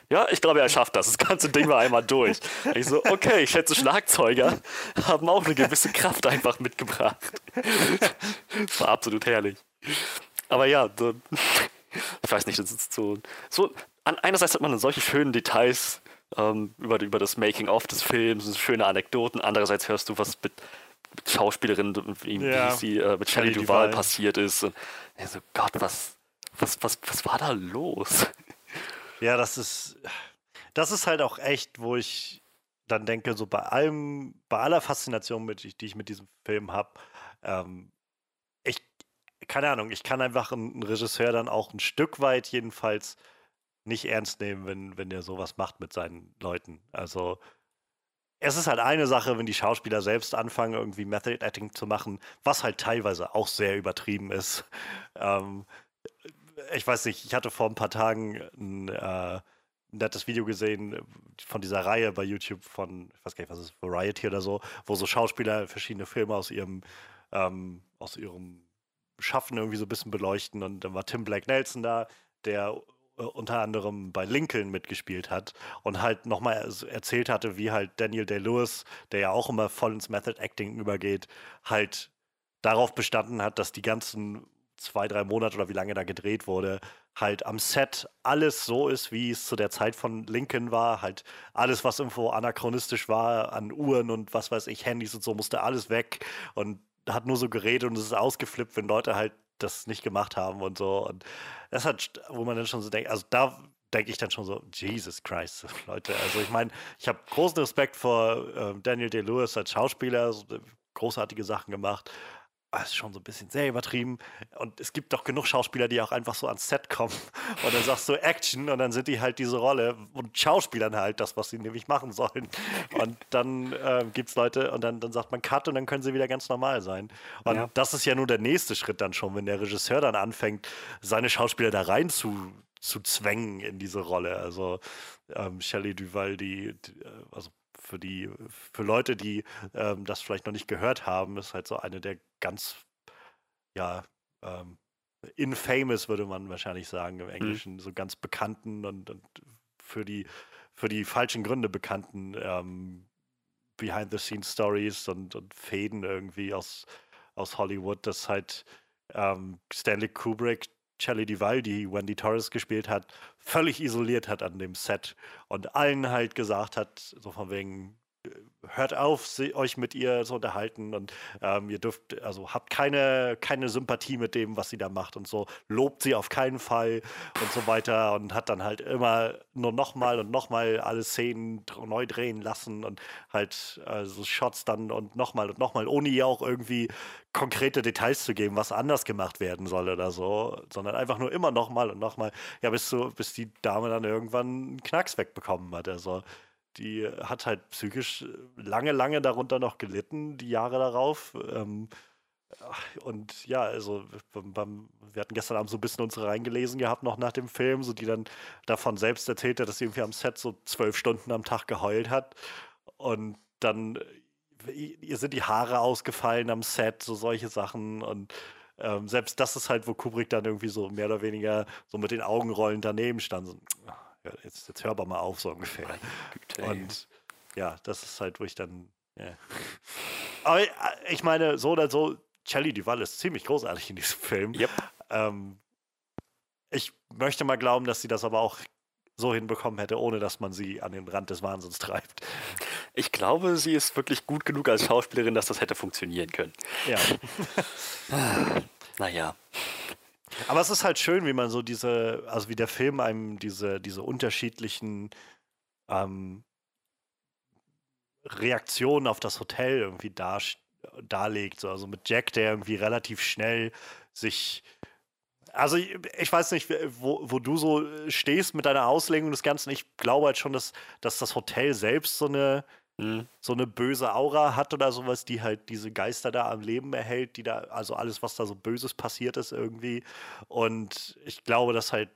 ja, ich glaube, er schafft das. Das ganze Ding war einmal durch. Ich so, okay, ich schätze, Schlagzeuger haben auch eine gewisse Kraft einfach mitgebracht. War absolut herrlich. Aber ja, so, ich weiß nicht, das ist so, so einerseits hat man solche schönen Details ähm, über, über das Making-of des Films, schöne Anekdoten, andererseits hörst du, was mit Schauspielerin, wie, ja. sie äh, mit Shelley Duval passiert ist. Und ich so, Gott, was, was, was, was war da los? Ja, das ist, das ist halt auch echt, wo ich dann denke, so bei allem, bei aller Faszination, mit, die ich mit diesem Film habe, ähm, ich, keine Ahnung, ich kann einfach einen Regisseur dann auch ein Stück weit jedenfalls nicht ernst nehmen, wenn, wenn der sowas macht mit seinen Leuten. Also es ist halt eine Sache, wenn die Schauspieler selbst anfangen, irgendwie Method Acting zu machen, was halt teilweise auch sehr übertrieben ist. Ähm, ich weiß nicht, ich hatte vor ein paar Tagen ein äh, nettes Video gesehen von dieser Reihe bei YouTube von, ich weiß gar nicht, was ist, Variety oder so, wo so Schauspieler verschiedene Filme aus ihrem, ähm, aus ihrem Schaffen irgendwie so ein bisschen beleuchten. Und dann war Tim Black Nelson da, der unter anderem bei Lincoln mitgespielt hat und halt nochmal erzählt hatte, wie halt Daniel Day-Lewis, der ja auch immer voll ins Method Acting übergeht, halt darauf bestanden hat, dass die ganzen zwei, drei Monate oder wie lange da gedreht wurde, halt am Set alles so ist, wie es zu der Zeit von Lincoln war. Halt alles, was irgendwo anachronistisch war, an Uhren und was weiß ich, Handys und so, musste alles weg und hat nur so geredet und es ist ausgeflippt, wenn Leute halt das nicht gemacht haben und so. Und das hat, wo man dann schon so denkt, also da denke ich dann schon so, Jesus Christ, Leute. Also ich meine, ich habe großen Respekt vor äh, Daniel Day-Lewis als Schauspieler, großartige Sachen gemacht das ist schon so ein bisschen sehr übertrieben. Und es gibt doch genug Schauspieler, die auch einfach so ans Set kommen und dann sagst du Action und dann sind die halt diese Rolle und Schauspielern halt das, was sie nämlich machen sollen. Und dann äh, gibt es Leute und dann, dann sagt man Cut und dann können sie wieder ganz normal sein. Und ja. das ist ja nur der nächste Schritt dann schon, wenn der Regisseur dann anfängt, seine Schauspieler da rein zu, zu zwängen in diese Rolle. Also ähm, Shelley Duval, die, die äh, also für die, für Leute, die ähm, das vielleicht noch nicht gehört haben, ist halt so eine der ganz, ja, ähm, infamous würde man wahrscheinlich sagen im mhm. Englischen, mhm. so ganz bekannten und, und, für die für die falschen Gründe bekannten ähm, Behind-the-Scenes-Stories und, und Fäden irgendwie aus, aus Hollywood, dass halt ähm, Stanley Kubrick Shelley Duval, die Wendy Torres gespielt hat, völlig isoliert hat an dem Set und allen halt gesagt hat, so von wegen, hört auf, sie, euch mit ihr zu unterhalten und ähm, ihr dürft, also habt keine, keine Sympathie mit dem, was sie da macht und so, lobt sie auf keinen Fall und so weiter und hat dann halt immer nur nochmal und nochmal alle Szenen neu drehen lassen und halt also Shots dann und nochmal und nochmal, ohne ihr auch irgendwie konkrete Details zu geben, was anders gemacht werden soll oder so, sondern einfach nur immer nochmal und nochmal, ja, bis, so, bis die Dame dann irgendwann einen Knacks wegbekommen hat. Also die hat halt psychisch lange, lange darunter noch gelitten, die Jahre darauf. Ähm, und ja, also beim, wir hatten gestern Abend so ein bisschen unsere reingelesen gehabt, noch nach dem Film, so die dann davon selbst erzählte, dass sie irgendwie am Set so zwölf Stunden am Tag geheult hat. Und dann ihr sind die Haare ausgefallen am Set, so solche Sachen. Und ähm, selbst das ist halt, wo Kubrick dann irgendwie so mehr oder weniger so mit den Augenrollen daneben stand. So, jetzt, jetzt hör aber mal auf, so ungefähr. Güte, und ja, das ist halt, wo ich dann. Ja. Aber äh, ich meine, so oder so, Charlie Duval ist ziemlich großartig in diesem Film. Yep. Ähm, ich möchte mal glauben, dass sie das aber auch so hinbekommen hätte, ohne dass man sie an den Rand des Wahnsinns treibt. Ich glaube, sie ist wirklich gut genug als Schauspielerin, dass das hätte funktionieren können. Ja. naja. Aber es ist halt schön, wie man so diese, also wie der Film einem diese, diese unterschiedlichen ähm, Reaktionen auf das Hotel irgendwie dar, darlegt. So. Also mit Jack, der irgendwie relativ schnell sich also ich, ich, weiß nicht, wo, wo, du so stehst mit deiner Auslegung des Ganzen. Ich glaube halt schon, dass, dass das Hotel selbst so eine, mhm. so eine böse Aura hat oder sowas, die halt diese Geister da am Leben erhält, die da, also alles, was da so Böses passiert ist irgendwie. Und ich glaube, dass halt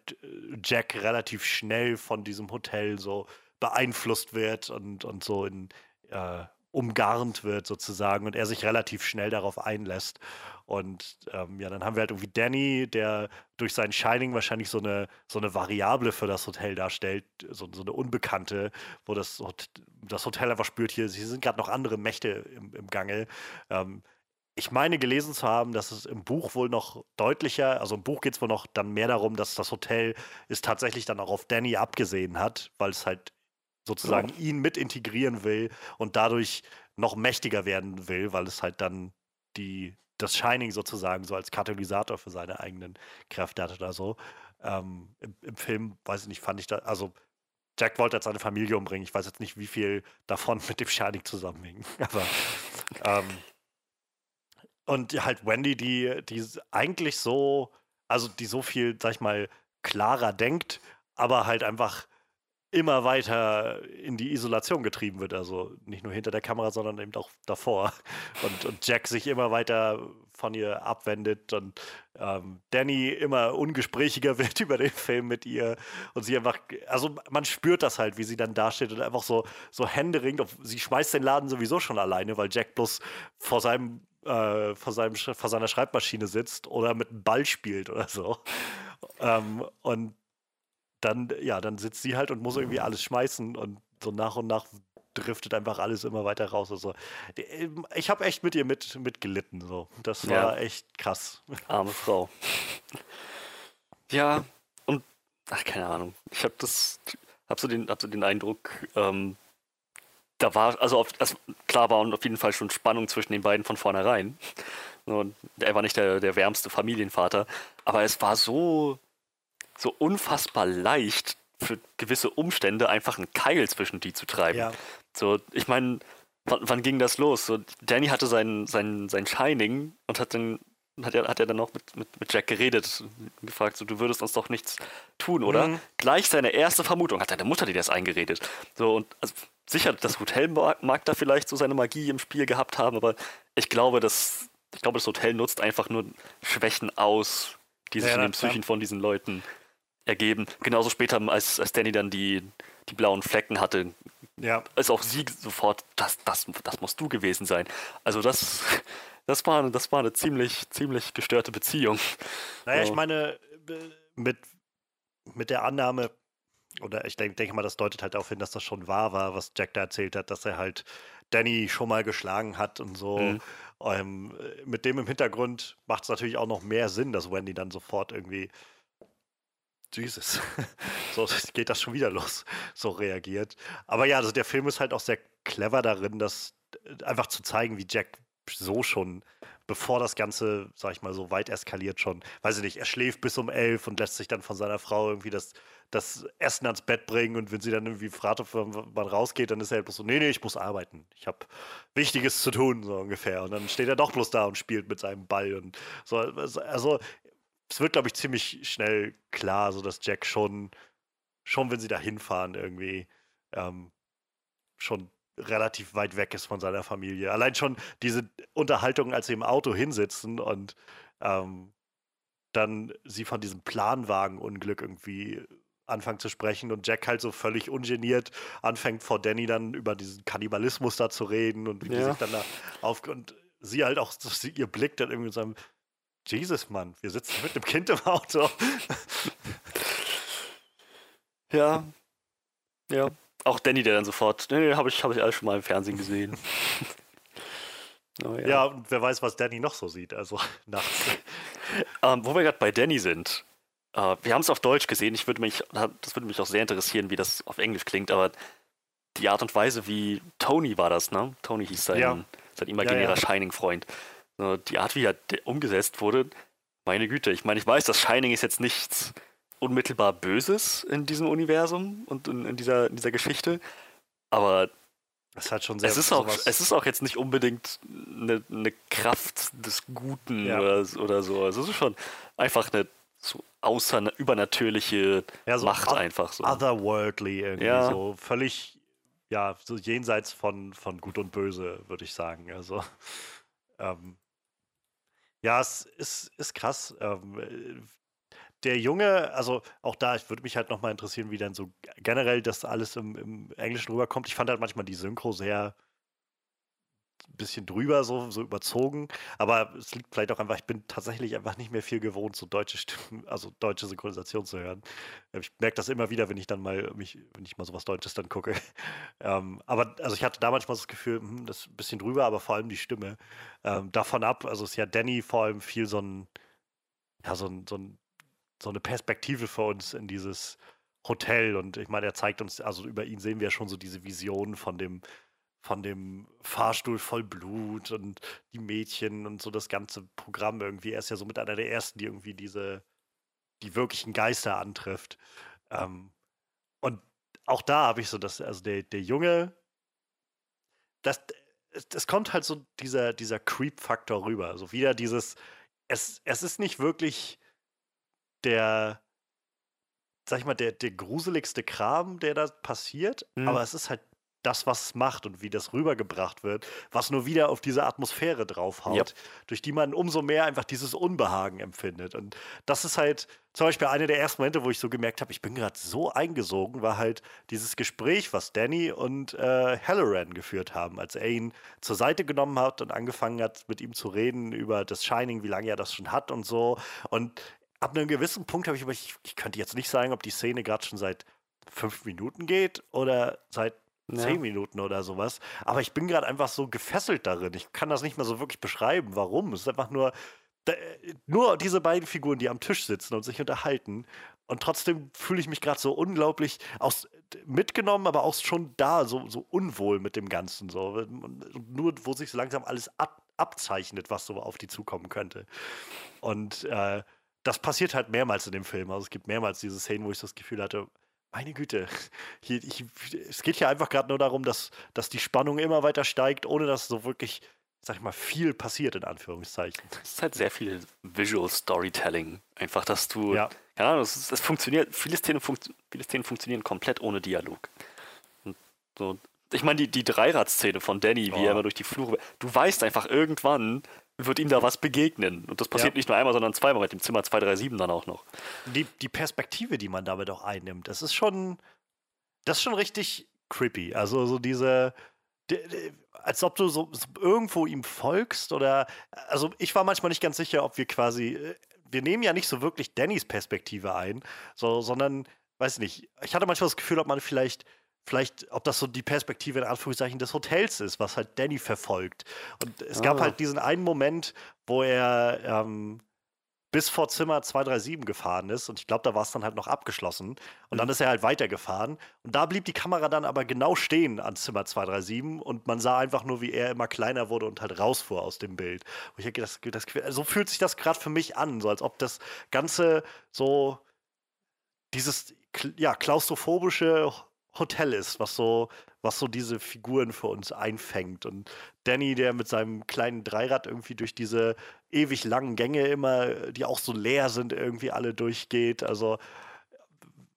Jack relativ schnell von diesem Hotel so beeinflusst wird und, und so in äh, umgarnt wird sozusagen und er sich relativ schnell darauf einlässt. Und ähm, ja, dann haben wir halt irgendwie Danny, der durch sein Shining wahrscheinlich so eine, so eine Variable für das Hotel darstellt, so, so eine Unbekannte, wo das, das Hotel einfach spürt, hier, hier sind gerade noch andere Mächte im, im Gange. Ähm, ich meine gelesen zu haben, dass es im Buch wohl noch deutlicher, also im Buch geht es wohl noch dann mehr darum, dass das Hotel es tatsächlich dann auch auf Danny abgesehen hat, weil es halt sozusagen ja. ihn mit integrieren will und dadurch noch mächtiger werden will, weil es halt dann die, das Shining sozusagen so als Katalysator für seine eigenen Kräfte hat oder so. Ähm, im, im, Film, weiß ich nicht, fand ich da, also Jack wollte jetzt seine Familie umbringen. Ich weiß jetzt nicht, wie viel davon mit dem Shining zusammenhing. Aber ähm, und halt Wendy, die, die eigentlich so, also die so viel, sag ich mal, klarer denkt, aber halt einfach immer weiter in die Isolation getrieben wird. Also nicht nur hinter der Kamera, sondern eben auch davor. Und, und Jack sich immer weiter von ihr abwendet und ähm, Danny immer ungesprächiger wird über den Film mit ihr und sie einfach, also man spürt das halt, wie sie dann dasteht und einfach so, so händeringend, sie schmeißt den Laden sowieso schon alleine, weil Jack bloß vor seinem, äh, vor, seinem vor seiner Schreibmaschine sitzt oder mit einem Ball spielt oder so. Ähm, und dann, ja, dann sitzt sie halt und muss irgendwie alles schmeißen und so nach und nach driftet einfach alles immer weiter raus. Also, ich habe echt mit ihr mit, mitgelitten. So. Das war ja. echt krass. Arme Frau. Ja, und ach, keine Ahnung. Ich habe das, hab so den, hab so den Eindruck, ähm, da war, also, auf, also klar war auf jeden Fall schon Spannung zwischen den beiden von vornherein. Und er war nicht der, der wärmste Familienvater, aber es war so so unfassbar leicht für gewisse Umstände einfach einen Keil zwischen die zu treiben. Ja. So, ich meine, wann, wann, ging das los? So, Danny hatte sein, sein, sein Shining und hat dann hat er, hat er dann noch mit, mit, mit Jack geredet und gefragt, so, du würdest uns doch nichts tun, oder? Mhm. Gleich seine erste Vermutung, hat deine Mutter dir das eingeredet. So, und also, sicher, das Hotel mag, mag, da vielleicht so seine Magie im Spiel gehabt haben, aber ich glaube, das, ich glaube, das Hotel nutzt einfach nur Schwächen aus, die sich ja, in den Psychen ja. von diesen Leuten ergeben. Genauso später, als, als Danny dann die, die blauen Flecken hatte, ja. ist auch sie sofort, das, das, das musst du gewesen sein. Also das, das, war, das war eine ziemlich, ziemlich gestörte Beziehung. Naja, so. ich meine, mit, mit der Annahme, oder ich denke denk mal, das deutet halt darauf hin, dass das schon wahr war, was Jack da erzählt hat, dass er halt Danny schon mal geschlagen hat und so. Mhm. Ähm, mit dem im Hintergrund macht es natürlich auch noch mehr Sinn, dass Wendy dann sofort irgendwie Jesus, so geht das schon wieder los, so reagiert. Aber ja, also der Film ist halt auch sehr clever darin, das äh, einfach zu zeigen, wie Jack so schon, bevor das Ganze, sag ich mal, so weit eskaliert schon, weiß ich nicht, er schläft bis um elf und lässt sich dann von seiner Frau irgendwie das, das Essen ans Bett bringen und wenn sie dann irgendwie fragt, ob man rausgeht, dann ist er halt bloß so, nee, nee, ich muss arbeiten. Ich habe Wichtiges zu tun, so ungefähr. Und dann steht er doch bloß da und spielt mit seinem Ball und so. Also es wird, glaube ich, ziemlich schnell klar, so dass Jack schon, schon wenn sie da hinfahren, irgendwie ähm, schon relativ weit weg ist von seiner Familie. Allein schon diese Unterhaltung, als sie im Auto hinsitzen und ähm, dann sie von diesem Planwagenunglück irgendwie anfangen zu sprechen und Jack halt so völlig ungeniert anfängt vor Danny dann über diesen Kannibalismus da zu reden und wie ja. die sich dann da auf und sie halt auch so, ihr Blick dann irgendwie so Jesus, Mann, wir sitzen mit dem Kind im Auto. ja. Ja. Auch Danny, der dann sofort, nee, habe ich, hab ich alles schon mal im Fernsehen gesehen. oh, ja. ja, und wer weiß, was Danny noch so sieht, also nachts. Ähm, wo wir gerade bei Danny sind. äh, wir haben es auf Deutsch gesehen. Ich würde mich, das würde mich auch sehr interessieren, wie das auf Englisch klingt, aber die Art und Weise, wie Tony war das, ne? Tony hieß sein, ja. sein imaginärer ja, ja. Shining-Freund. Die Art, wie er umgesetzt wurde, meine Güte. Ich meine, ich weiß, das Shining ist jetzt nichts unmittelbar Böses in diesem Universum und in, in dieser, in dieser Geschichte, aber es, hat schon sehr es, ist auch, es ist auch jetzt nicht unbedingt eine, eine Kraft des Guten ja. oder, oder so. Also es ist schon einfach eine so außer übernatürliche ja, so Macht einfach so. Otherworldly irgendwie ja. so. Völlig, ja, so jenseits von, von Gut und Böse, würde ich sagen. Also, ähm, ja, es ist, ist krass. Ähm, der Junge, also auch da, ich würde mich halt nochmal interessieren, wie dann so generell das alles im, im Englischen rüberkommt. Ich fand halt manchmal die Synchro sehr bisschen drüber, so, so überzogen. Aber es liegt vielleicht auch einfach, ich bin tatsächlich einfach nicht mehr viel gewohnt, so deutsche Stimmen, also deutsche Synchronisation zu hören. Ich merke das immer wieder, wenn ich dann mal mich, wenn ich mal sowas Deutsches dann gucke. ähm, aber also ich hatte da manchmal das Gefühl, hm, das ist ein bisschen drüber, aber vor allem die Stimme. Ähm, davon ab, also ist ja Danny vor allem viel so ein, ja, so ein, so ein so eine Perspektive für uns in dieses Hotel. Und ich meine, er zeigt uns, also über ihn sehen wir schon so diese Vision von dem, von dem Fahrstuhl voll Blut und die Mädchen und so das ganze Programm irgendwie. Er ist ja so mit einer der ersten, die irgendwie diese, die wirklichen Geister antrifft. Ähm, und auch da habe ich so das, also der, der Junge, das, es kommt halt so dieser, dieser Creep-Faktor rüber. Also wieder dieses, es, es ist nicht wirklich der, sag ich mal, der, der gruseligste Kram, der da passiert, mhm. aber es ist halt das, was es macht und wie das rübergebracht wird, was nur wieder auf diese Atmosphäre draufhaut, yep. durch die man umso mehr einfach dieses Unbehagen empfindet. Und das ist halt zum Beispiel einer der ersten Momente, wo ich so gemerkt habe, ich bin gerade so eingesogen, war halt dieses Gespräch, was Danny und äh, Halloran geführt haben, als er ihn zur Seite genommen hat und angefangen hat, mit ihm zu reden über das Shining, wie lange er das schon hat und so. Und ab einem gewissen Punkt habe ich ich, ich könnte jetzt nicht sagen, ob die Szene gerade schon seit fünf Minuten geht oder seit ja. zehn Minuten oder sowas. Aber ich bin gerade einfach so gefesselt darin. Ich kann das nicht mehr so wirklich beschreiben, warum. Es ist einfach nur, nur diese beiden Figuren, die am Tisch sitzen und sich unterhalten. Und trotzdem fühle ich mich gerade so unglaublich aus, mitgenommen, aber auch schon da, so, so unwohl mit dem Ganzen. So. Nur, wo sich so langsam alles ab, abzeichnet, was so auf die zukommen könnte. Und äh, das passiert halt mehrmals in dem Film. Also es gibt mehrmals diese Szenen, wo ich das Gefühl hatte, meine Güte, hier, ich, es geht hier einfach gerade nur darum, dass, dass die Spannung immer weiter steigt, ohne dass so wirklich, sag ich mal, viel passiert, in Anführungszeichen. Es ist halt sehr viel Visual Storytelling. Einfach, dass du, ja. keine Ahnung, es, es funktioniert, viele Szenen, funkt, viele Szenen funktionieren komplett ohne Dialog. Und so, ich meine, die, die Dreirad-Szene von Danny, wie oh. er immer durch die Flure, du weißt einfach irgendwann, wird ihm da was begegnen. Und das passiert ja. nicht nur einmal, sondern zweimal mit dem Zimmer 237 dann auch noch. Die, die Perspektive, die man damit auch einnimmt, das ist schon, das ist schon richtig creepy. Also so diese, die, die, als ob du so, so, irgendwo ihm folgst oder, also ich war manchmal nicht ganz sicher, ob wir quasi, äh, wir nehmen ja nicht so wirklich Dannys Perspektive ein, so, sondern, weiß nicht, ich hatte manchmal das Gefühl, ob man vielleicht vielleicht, ob das so die Perspektive in Anführungszeichen des Hotels ist, was halt Danny verfolgt. Und es ah. gab halt diesen einen Moment, wo er ähm, bis vor Zimmer 237 gefahren ist und ich glaube, da war es dann halt noch abgeschlossen und dann mhm. ist er halt weitergefahren und da blieb die Kamera dann aber genau stehen an Zimmer 237 und man sah einfach nur, wie er immer kleiner wurde und halt rausfuhr aus dem Bild. Und ich denke, das, das, so fühlt sich das gerade für mich an, so als ob das Ganze so dieses ja, klaustrophobische Hotel ist, was so, was so diese Figuren für uns einfängt. Und Danny, der mit seinem kleinen Dreirad irgendwie durch diese ewig langen Gänge immer, die auch so leer sind, irgendwie alle durchgeht. Also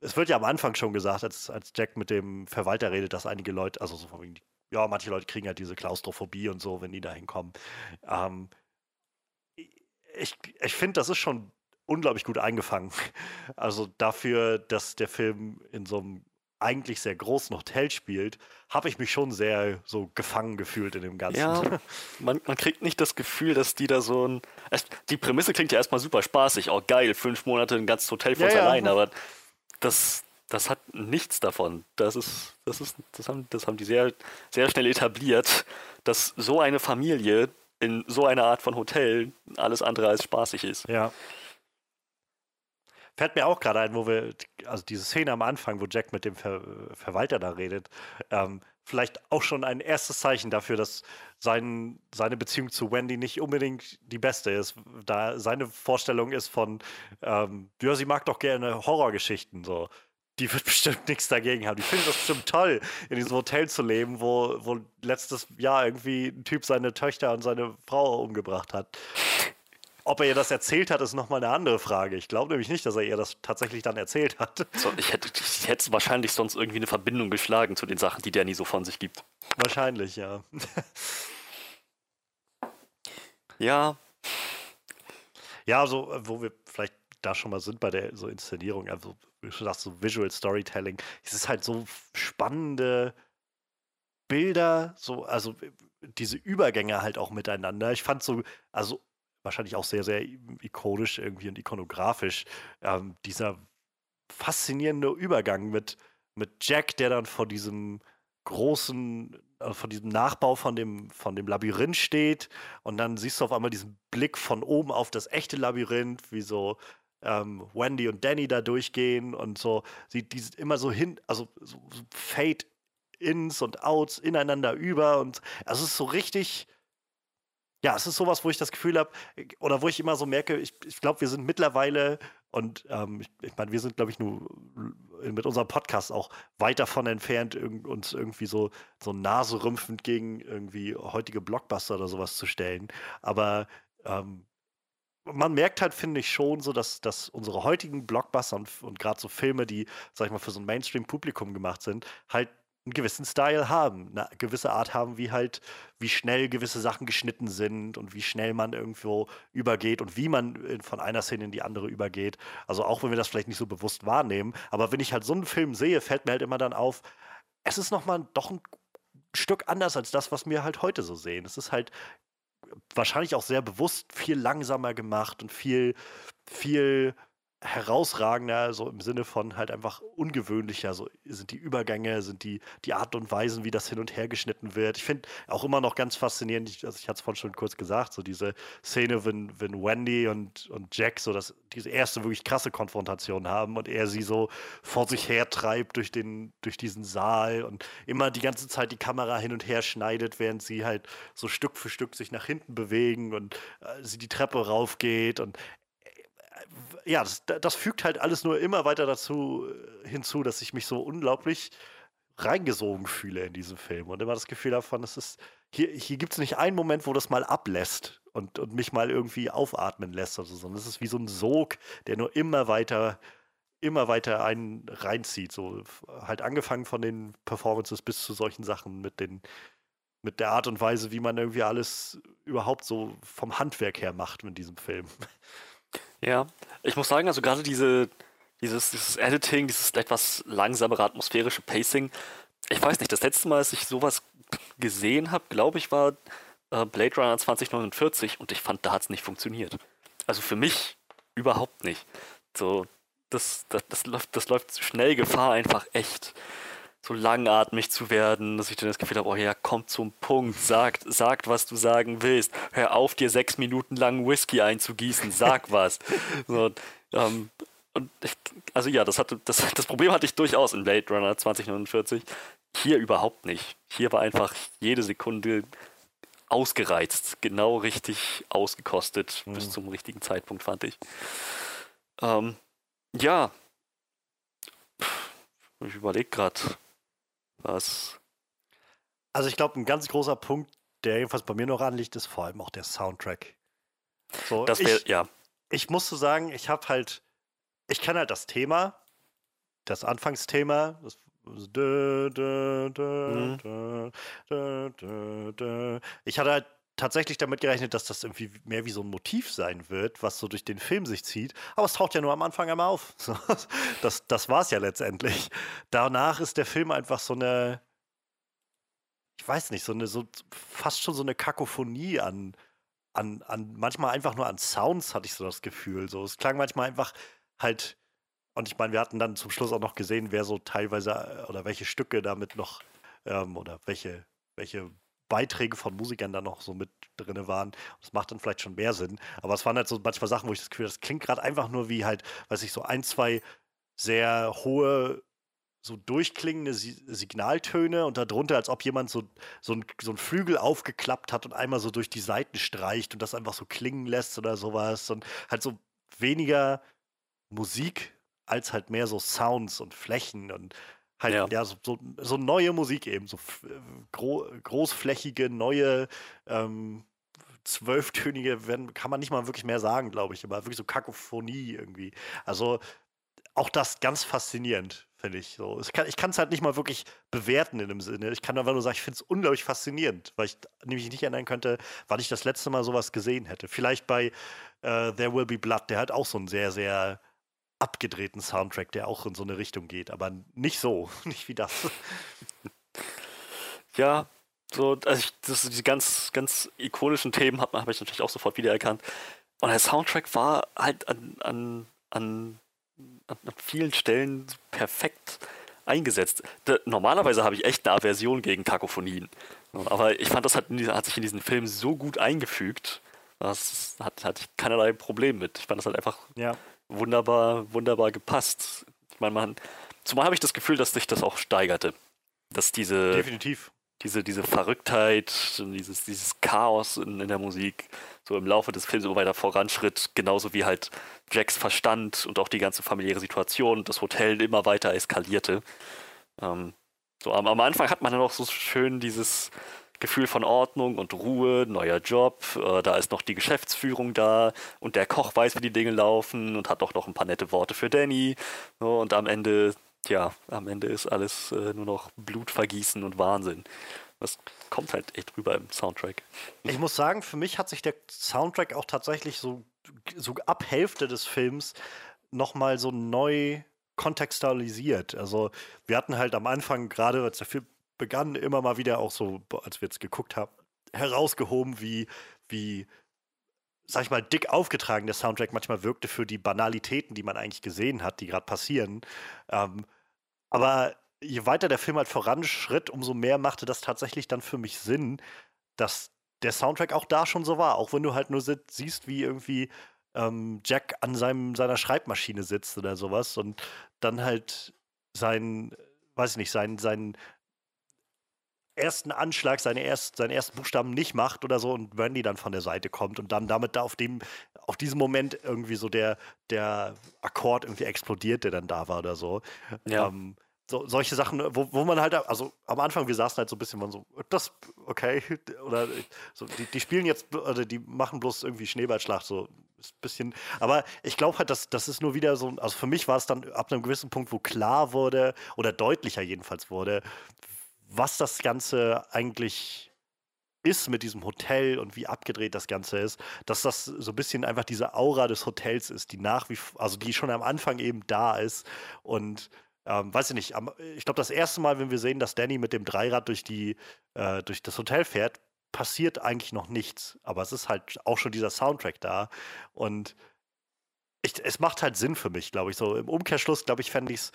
es wird ja am Anfang schon gesagt, als, als Jack mit dem Verwalter redet, dass einige Leute, also so von ja, manche Leute kriegen halt diese Klaustrophobie und so, wenn die da hinkommen. Ähm, ich ich finde, das ist schon unglaublich gut eingefangen. Also dafür, dass der Film in so einem eigentlich sehr großen Hotel spielt, habe ich mich schon sehr so gefangen gefühlt in dem Ganzen. Ja, man, man kriegt nicht das Gefühl, dass die da so ein. Die Prämisse klingt ja erstmal super spaßig, auch geil, fünf Monate ein ganzes Hotel für uns ja, allein, ja. aber das, das hat nichts davon. Das ist, das ist, das haben, das haben die sehr, sehr schnell etabliert, dass so eine Familie in so einer Art von Hotel alles andere als spaßig ist. Ja. Fällt mir auch gerade ein, wo wir, also diese Szene am Anfang, wo Jack mit dem Ver Verwalter da redet, ähm, vielleicht auch schon ein erstes Zeichen dafür, dass sein, seine Beziehung zu Wendy nicht unbedingt die beste ist. Da seine Vorstellung ist von, ähm, ja, sie mag doch gerne Horrorgeschichten, so. Die wird bestimmt nichts dagegen haben. Die finden das bestimmt toll, in diesem Hotel zu leben, wo, wo letztes Jahr irgendwie ein Typ seine Töchter und seine Frau umgebracht hat. Ob er ihr das erzählt hat, ist nochmal eine andere Frage. Ich glaube nämlich nicht, dass er ihr das tatsächlich dann erzählt hat. So, ich, hätte, ich hätte wahrscheinlich sonst irgendwie eine Verbindung geschlagen zu den Sachen, die Danny so von sich gibt. Wahrscheinlich, ja. ja. Ja, also, wo wir vielleicht da schon mal sind bei der so Inszenierung, also, wie du sagst, so Visual Storytelling, es ist halt so spannende Bilder, so, also diese Übergänge halt auch miteinander. Ich fand so, also wahrscheinlich auch sehr, sehr ikonisch irgendwie und ikonografisch. Ähm, dieser faszinierende Übergang mit, mit Jack, der dann vor diesem großen, äh, von diesem Nachbau von dem, von dem Labyrinth steht und dann siehst du auf einmal diesen Blick von oben auf das echte Labyrinth, wie so ähm, Wendy und Danny da durchgehen und so, sie die immer so hin, also so, so Fade ins und outs ineinander über und also es ist so richtig ja, es ist sowas, wo ich das Gefühl habe, oder wo ich immer so merke, ich, ich glaube, wir sind mittlerweile, und ähm, ich, ich meine, wir sind, glaube ich, nur mit unserem Podcast auch weit davon entfernt, irg uns irgendwie so, so naserümpfend gegen irgendwie heutige Blockbuster oder sowas zu stellen. Aber ähm, man merkt halt, finde ich, schon so, dass, dass unsere heutigen Blockbuster und, und gerade so Filme, die, sag ich mal, für so ein Mainstream-Publikum gemacht sind, halt einen gewissen Style haben, eine gewisse Art haben, wie halt, wie schnell gewisse Sachen geschnitten sind und wie schnell man irgendwo übergeht und wie man von einer Szene in die andere übergeht. Also auch wenn wir das vielleicht nicht so bewusst wahrnehmen, aber wenn ich halt so einen Film sehe, fällt mir halt immer dann auf, es ist nochmal doch ein Stück anders als das, was wir halt heute so sehen. Es ist halt wahrscheinlich auch sehr bewusst viel langsamer gemacht und viel, viel herausragender, so im Sinne von halt einfach ungewöhnlicher, so sind die Übergänge, sind die, die Art und Weisen, wie das hin und her geschnitten wird. Ich finde auch immer noch ganz faszinierend, ich, also ich hatte es vorhin schon kurz gesagt, so diese Szene, wenn, wenn Wendy und, und Jack so das, diese erste wirklich krasse Konfrontation haben und er sie so vor sich her treibt durch, den, durch diesen Saal und immer die ganze Zeit die Kamera hin und her schneidet, während sie halt so Stück für Stück sich nach hinten bewegen und äh, sie die Treppe raufgeht und ja, das, das, fügt halt alles nur immer weiter dazu äh, hinzu, dass ich mich so unglaublich reingesogen fühle in diesem Film und immer das Gefühl davon, es hier, hier gibt es nicht einen Moment, wo das mal ablässt und, und mich mal irgendwie aufatmen lässt oder so, sondern es ist wie so ein Sog, der nur immer weiter, immer weiter einen reinzieht. So halt angefangen von den Performances bis zu solchen Sachen mit den, mit der Art und Weise, wie man irgendwie alles überhaupt so vom Handwerk her macht mit diesem Film. Ja, ich muss sagen, also gerade diese, dieses, dieses Editing, dieses etwas langsamere atmosphärische Pacing, ich weiß nicht, das letzte Mal, als ich sowas gesehen habe, glaube ich, war äh, Blade Runner 2049 und ich fand, da hat es nicht funktioniert. Also für mich überhaupt nicht. So, das, das, das, läuft, das läuft schnell Gefahr, einfach echt so langatmig zu werden, dass ich dann das Gefühl habe, oh ja, komm zum Punkt, sagt, sagt, was du sagen willst. Hör auf, dir sechs Minuten lang Whisky einzugießen, sag was. so, ähm, und ich, also ja, das, hatte, das, das Problem hatte ich durchaus in Blade Runner 2049. Hier überhaupt nicht. Hier war einfach jede Sekunde ausgereizt, genau richtig ausgekostet mhm. bis zum richtigen Zeitpunkt, fand ich. Ähm, ja. Ich überlege gerade, was? Also ich glaube, ein ganz großer Punkt, der jedenfalls bei mir noch anliegt, ist vor allem auch der Soundtrack. So, das wäre, ja. Ich musste sagen, ich habe halt, ich kenne halt das Thema, das Anfangsthema, das ich hatte halt tatsächlich damit gerechnet, dass das irgendwie mehr wie so ein Motiv sein wird, was so durch den Film sich zieht. Aber es taucht ja nur am Anfang einmal auf. Das, das war es ja letztendlich. Danach ist der Film einfach so eine, ich weiß nicht, so eine, so fast schon so eine Kakophonie an, an, an, manchmal einfach nur an Sounds, hatte ich so das Gefühl. So, es klang manchmal einfach halt, und ich meine, wir hatten dann zum Schluss auch noch gesehen, wer so teilweise oder welche Stücke damit noch ähm, oder welche, welche Beiträge von Musikern da noch so mit drin waren. Das macht dann vielleicht schon mehr Sinn. Aber es waren halt so manchmal Sachen, wo ich das Gefühl das klingt gerade einfach nur wie halt, weiß ich, so ein, zwei sehr hohe so durchklingende Signaltöne und darunter, als ob jemand so, so, ein, so einen Flügel aufgeklappt hat und einmal so durch die Seiten streicht und das einfach so klingen lässt oder sowas. Und halt so weniger Musik als halt mehr so Sounds und Flächen und halt ja, ja so, so, so, neue Musik eben, so gro großflächige, neue ähm, zwölftönige, wenn, kann man nicht mal wirklich mehr sagen, glaube ich, aber wirklich so Kakophonie irgendwie. Also auch das ganz faszinierend, finde ich. So, ich kann es halt nicht mal wirklich bewerten in dem Sinne. Ich kann einfach nur sagen, ich finde es unglaublich faszinierend, weil ich nämlich nicht erinnern könnte, wann ich das letzte Mal sowas gesehen hätte. Vielleicht bei äh, There Will Be Blood, der hat auch so einen sehr, sehr abgedrehten Soundtrack, der auch in so eine Richtung geht, aber nicht so, nicht wie das. Ja, so, also ich, das, diese ganz, ganz ikonischen Themen habe hab ich natürlich auch sofort wiedererkannt. Und der Soundtrack war halt an, an, an an, vielen Stellen perfekt eingesetzt. Da, normalerweise habe ich echt eine Aversion gegen Kakophonien. Aber ich fand, das hat, hat sich in diesen Film so gut eingefügt, das hat, hatte ich keinerlei Problem mit. Ich fand das halt einfach ja. Wunderbar, wunderbar gepasst. Ich meine, man, zumal habe ich das Gefühl, dass sich das auch steigerte. Dass diese. Definitiv diese, diese Verrücktheit, dieses, dieses Chaos in, in der Musik so im Laufe des Films so weiter voranschritt, genauso wie halt Jacks Verstand und auch die ganze familiäre Situation, das Hotel immer weiter eskalierte. Ähm, so am, am Anfang hat man dann auch so schön dieses Gefühl von Ordnung und Ruhe, neuer Job, äh, da ist noch die Geschäftsführung da und der Koch weiß, wie die Dinge laufen und hat auch noch ein paar nette Worte für Danny. So, und am Ende Tja, am Ende ist alles äh, nur noch Blutvergießen und Wahnsinn. Das kommt halt echt rüber im Soundtrack. Ich muss sagen, für mich hat sich der Soundtrack auch tatsächlich so, so ab Hälfte des Films nochmal so neu kontextualisiert. Also wir hatten halt am Anfang, gerade als der Film begann, immer mal wieder auch so, als wir jetzt geguckt haben, herausgehoben, wie, wie sag ich mal, dick aufgetragen der Soundtrack manchmal wirkte für die Banalitäten, die man eigentlich gesehen hat, die gerade passieren. Ähm, aber je weiter der Film halt voranschritt, umso mehr machte das tatsächlich dann für mich Sinn, dass der Soundtrack auch da schon so war. Auch wenn du halt nur siehst, wie irgendwie ähm, Jack an seinem, seiner Schreibmaschine sitzt oder sowas und dann halt sein, weiß ich nicht, sein, sein ersten Anschlag, seine erst, seinen ersten Buchstaben nicht macht oder so und Randy dann von der Seite kommt und dann damit da auf dem, auf diesem Moment irgendwie so der, der Akkord irgendwie explodiert, der dann da war oder so. Ja. Ähm, so, solche Sachen, wo, wo man halt, also am Anfang, wir saßen halt so ein bisschen, man so, das, okay, oder so, die, die spielen jetzt, oder die machen bloß irgendwie Schneeballschlacht, so ist ein bisschen, aber ich glaube halt, dass das ist nur wieder so, also für mich war es dann ab einem gewissen Punkt, wo klar wurde, oder deutlicher jedenfalls wurde, was das Ganze eigentlich ist mit diesem Hotel und wie abgedreht das Ganze ist, dass das so ein bisschen einfach diese Aura des Hotels ist, die nach wie, also die schon am Anfang eben da ist und ähm, weiß ich nicht, ich glaube, das erste Mal, wenn wir sehen, dass Danny mit dem Dreirad durch die, äh, durch das Hotel fährt, passiert eigentlich noch nichts. Aber es ist halt auch schon dieser Soundtrack da. Und ich, es macht halt Sinn für mich, glaube ich. So im Umkehrschluss, glaube ich, fände ich es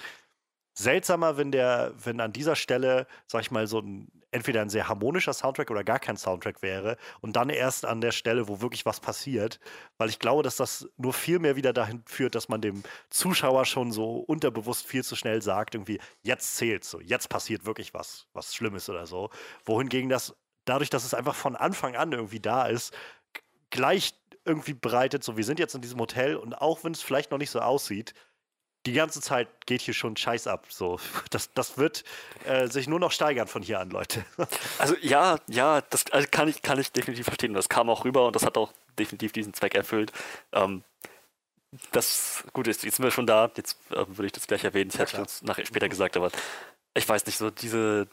seltsamer, wenn der, wenn an dieser Stelle, sag ich mal, so ein entweder ein sehr harmonischer Soundtrack oder gar kein Soundtrack wäre und dann erst an der Stelle, wo wirklich was passiert, weil ich glaube, dass das nur viel mehr wieder dahin führt, dass man dem Zuschauer schon so unterbewusst viel zu schnell sagt, irgendwie, jetzt zählt so, jetzt passiert wirklich was, was Schlimmes oder so. Wohingegen das, dadurch, dass es einfach von Anfang an irgendwie da ist, gleich irgendwie bereitet, so wir sind jetzt in diesem Hotel und auch wenn es vielleicht noch nicht so aussieht, die ganze Zeit geht hier schon Scheiß ab. So, das, das wird äh, sich nur noch steigern von hier an, Leute. Also ja, ja, das also kann ich, kann ich definitiv verstehen. Das kam auch rüber und das hat auch definitiv diesen Zweck erfüllt. Ähm, das gut ist, jetzt sind wir schon da. Jetzt äh, würde ich das gleich erwähnen. Das hätte ich uns nachher später gesagt, aber ich weiß nicht, so diese.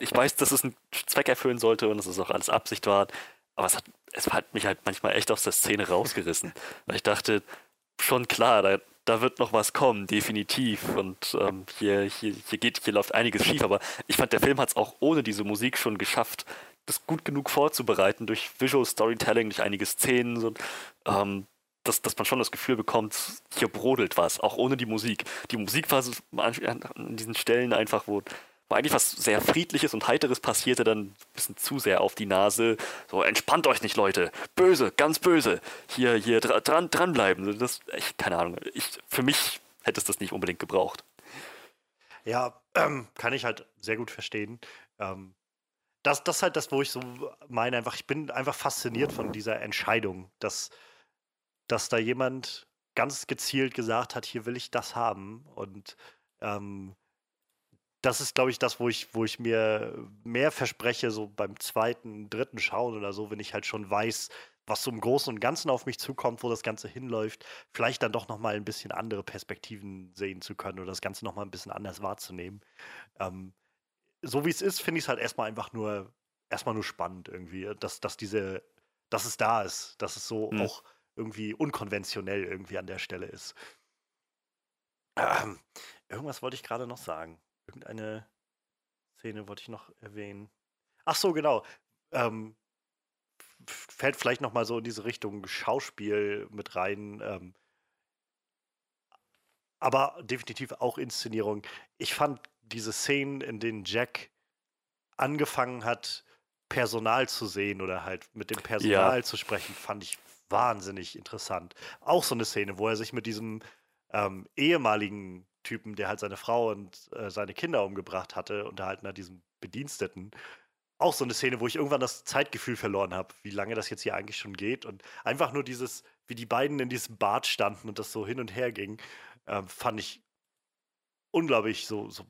Ich weiß, dass es einen Zweck erfüllen sollte und dass es auch alles Absicht war, aber es hat, es hat mich halt manchmal echt aus der Szene rausgerissen. Weil ich dachte, schon klar, da, da wird noch was kommen, definitiv. Und ähm, hier, hier, hier geht, hier läuft einiges schief, aber ich fand, der Film hat es auch ohne diese Musik schon geschafft, das gut genug vorzubereiten, durch Visual Storytelling, durch einige Szenen, so, ähm, dass, dass man schon das Gefühl bekommt, hier brodelt was, auch ohne die Musik. Die Musik war so an diesen Stellen einfach, wo, wo eigentlich was sehr Friedliches und Heiteres passierte, dann ein bisschen zu sehr auf die Nase. So, entspannt euch nicht, Leute. Böse, ganz böse. Hier, hier dran, dranbleiben. Das, ich, keine Ahnung. Ich, für mich hätte es das nicht unbedingt gebraucht. Ja, ähm, kann ich halt sehr gut verstehen. Ähm, das, das ist halt das, wo ich so meine, einfach, ich bin einfach fasziniert von dieser Entscheidung, dass, dass da jemand ganz gezielt gesagt hat, hier will ich das haben. Und ähm, das ist, glaube ich, das, wo ich, wo ich mir mehr verspreche, so beim zweiten, dritten Schauen oder so, wenn ich halt schon weiß, was so im Großen und Ganzen auf mich zukommt, wo das Ganze hinläuft, vielleicht dann doch nochmal ein bisschen andere Perspektiven sehen zu können oder das Ganze nochmal ein bisschen anders wahrzunehmen. Ähm, so wie es ist, finde ich es halt erstmal einfach nur, erstmal nur spannend irgendwie, dass, dass diese, dass es da ist, dass es so mhm. auch irgendwie unkonventionell irgendwie an der Stelle ist. Ähm, irgendwas wollte ich gerade noch sagen. Irgendeine Szene wollte ich noch erwähnen. Ach so, genau. Ähm, fällt vielleicht noch mal so in diese Richtung Schauspiel mit rein. Ähm, aber definitiv auch Inszenierung. Ich fand diese Szenen, in denen Jack angefangen hat, Personal zu sehen oder halt mit dem Personal ja. zu sprechen, fand ich wahnsinnig interessant. Auch so eine Szene, wo er sich mit diesem ähm, ehemaligen Typen, der halt seine Frau und äh, seine Kinder umgebracht hatte, unterhalten hat, diesem Bediensteten. Auch so eine Szene, wo ich irgendwann das Zeitgefühl verloren habe, wie lange das jetzt hier eigentlich schon geht. Und einfach nur dieses, wie die beiden in diesem Bad standen und das so hin und her ging, äh, fand ich unglaublich so, so,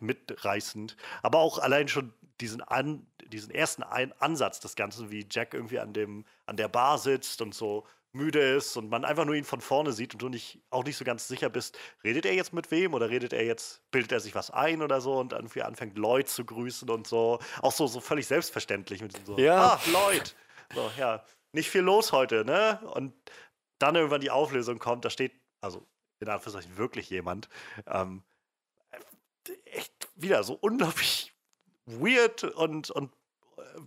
mitreißend. Aber auch allein schon diesen, an, diesen ersten Ein Ansatz des Ganzen, wie Jack irgendwie an, dem, an der Bar sitzt und so müde ist und man einfach nur ihn von vorne sieht und du nicht, auch nicht so ganz sicher bist, redet er jetzt mit wem oder redet er jetzt, bildet er sich was ein oder so und irgendwie anfängt Lloyd zu grüßen und so. Auch so, so völlig selbstverständlich mit so, ja. ah, Lloyd. So, ja, nicht viel los heute, ne? Und dann irgendwann die Auflösung kommt, da steht, also in Anführungszeichen wirklich jemand, ähm, echt wieder so unglaublich weird und, und äh,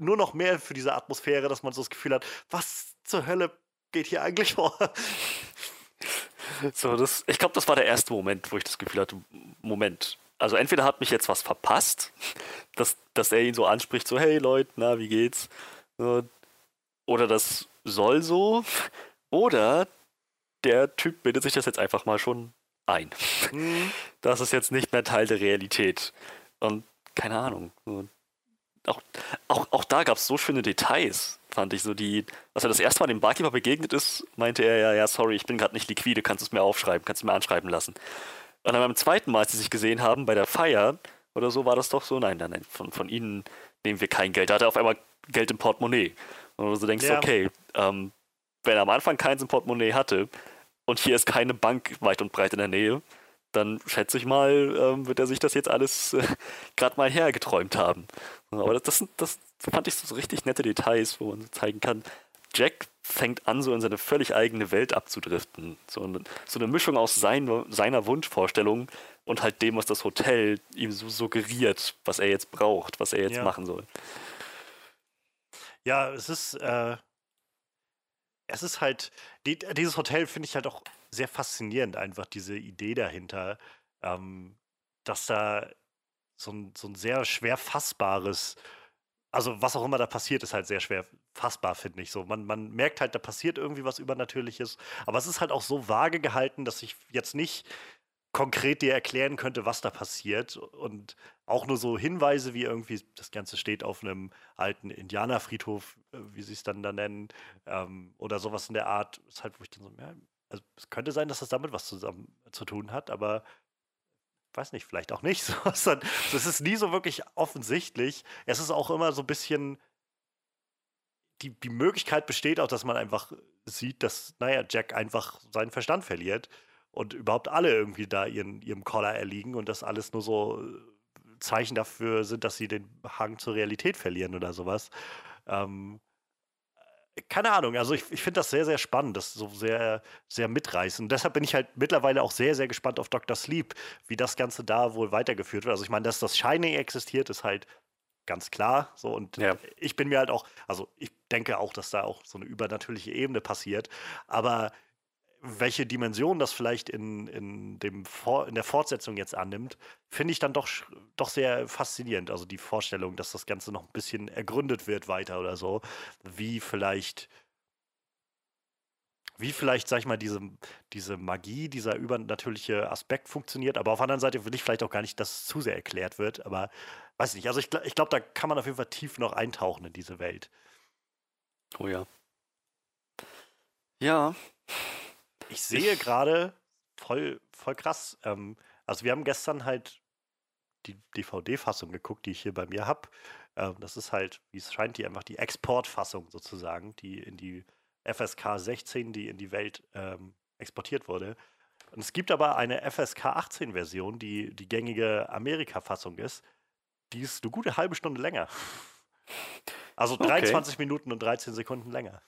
nur noch mehr für diese Atmosphäre, dass man so das Gefühl hat, was zur Hölle geht hier eigentlich vor? So, das, ich glaube, das war der erste Moment, wo ich das Gefühl hatte, Moment. Also entweder hat mich jetzt was verpasst, dass, dass er ihn so anspricht, so, hey Leute, na, wie geht's? Oder das soll so. Oder der Typ bildet sich das jetzt einfach mal schon ein. Mhm. Das ist jetzt nicht mehr Teil der Realität. Und keine Ahnung. Auch, auch, auch da gab es so schöne Details, fand ich. So die, als er das erste Mal dem Barkeeper begegnet ist, meinte er ja, ja, sorry, ich bin gerade nicht liquide, kannst du es mir aufschreiben, kannst du mir anschreiben lassen. Und dann beim zweiten Mal, als sie sich gesehen haben, bei der Feier oder so, war das doch so, nein, nein, nein, von, von ihnen nehmen wir kein Geld. Da hat er auf einmal Geld im Portemonnaie. Und du so denkst, ja. okay, ähm, wenn er am Anfang keins im Portemonnaie hatte und hier ist keine Bank weit und breit in der Nähe, dann schätze ich mal, ähm, wird er sich das jetzt alles äh, gerade mal hergeträumt haben. Aber das, das, das fand ich so richtig nette Details, wo man zeigen kann, Jack fängt an, so in seine völlig eigene Welt abzudriften. So eine, so eine Mischung aus sein, seiner Wunschvorstellung und halt dem, was das Hotel ihm so suggeriert, was er jetzt braucht, was er jetzt ja. machen soll. Ja, es ist, äh, es ist halt, die, dieses Hotel finde ich halt auch sehr faszinierend, einfach diese Idee dahinter, ähm, dass da so ein, so ein sehr schwer fassbares, also was auch immer da passiert, ist halt sehr schwer fassbar, finde ich so. Man, man merkt halt, da passiert irgendwie was Übernatürliches, aber es ist halt auch so vage gehalten, dass ich jetzt nicht konkret dir erklären könnte, was da passiert. Und auch nur so Hinweise, wie irgendwie das Ganze steht auf einem alten Indianerfriedhof, äh, wie sie es dann da nennen, ähm, oder sowas in der Art, ist halt, wo ich dann so, ja, also es könnte sein, dass das damit was zusammen zu tun hat, aber weiß nicht, vielleicht auch nicht. Es ist nie so wirklich offensichtlich. Es ist auch immer so ein bisschen. Die, die Möglichkeit besteht auch, dass man einfach sieht, dass, naja, Jack einfach seinen Verstand verliert und überhaupt alle irgendwie da ihren, ihrem Collar erliegen und das alles nur so äh, Zeichen dafür sind, dass sie den Hang zur Realität verlieren oder sowas. Ähm, keine Ahnung, also ich, ich finde das sehr, sehr spannend, das so sehr, sehr mitreißend. Deshalb bin ich halt mittlerweile auch sehr, sehr gespannt auf Dr. Sleep, wie das Ganze da wohl weitergeführt wird. Also ich meine, dass das Shining existiert, ist halt ganz klar. So, und ja. ich bin mir halt auch, also ich denke auch, dass da auch so eine übernatürliche Ebene passiert. Aber welche Dimension das vielleicht in, in, dem Vor in der Fortsetzung jetzt annimmt, finde ich dann doch, doch sehr faszinierend. Also die Vorstellung, dass das Ganze noch ein bisschen ergründet wird weiter oder so, wie vielleicht wie vielleicht, sag ich mal, diese, diese Magie, dieser übernatürliche Aspekt funktioniert. Aber auf der anderen Seite will ich vielleicht auch gar nicht, dass es zu sehr erklärt wird. Aber weiß nicht. Also ich, ich glaube, da kann man auf jeden Fall tief noch eintauchen in diese Welt. Oh ja. Ja. Ich sehe gerade voll, voll krass. Ähm, also wir haben gestern halt die DVD-Fassung geguckt, die ich hier bei mir habe. Ähm, das ist halt, wie es scheint, die einfach die Exportfassung sozusagen, die in die FSK 16, die in die Welt ähm, exportiert wurde. Und es gibt aber eine FSK 18 Version, die die gängige Amerika-Fassung ist. Die ist eine gute halbe Stunde länger. Also 23 okay. Minuten und 13 Sekunden länger.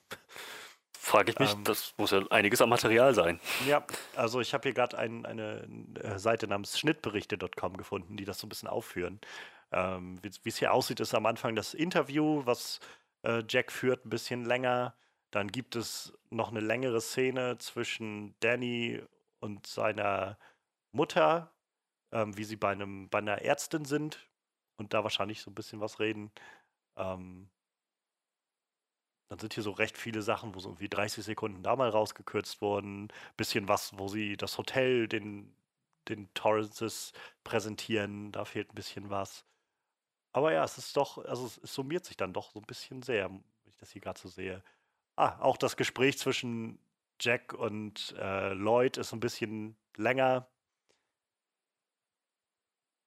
Frage ich mich, ähm, das muss ja einiges am Material sein. Ja, also ich habe hier gerade ein, eine äh, Seite namens schnittberichte.com gefunden, die das so ein bisschen aufführen. Ähm, Wie es hier aussieht, ist am Anfang das Interview, was äh, Jack führt, ein bisschen länger. Dann gibt es noch eine längere Szene zwischen Danny und seiner Mutter, ähm, wie sie bei, einem, bei einer Ärztin sind und da wahrscheinlich so ein bisschen was reden. Ähm, dann sind hier so recht viele Sachen, wo so irgendwie 30 Sekunden da mal rausgekürzt wurden. Bisschen was, wo sie das Hotel den, den Torrances präsentieren. Da fehlt ein bisschen was. Aber ja, es ist doch, also es, es summiert sich dann doch so ein bisschen sehr, wenn ich das hier gerade so sehe. Ah, auch das Gespräch zwischen Jack und äh, Lloyd ist ein bisschen länger.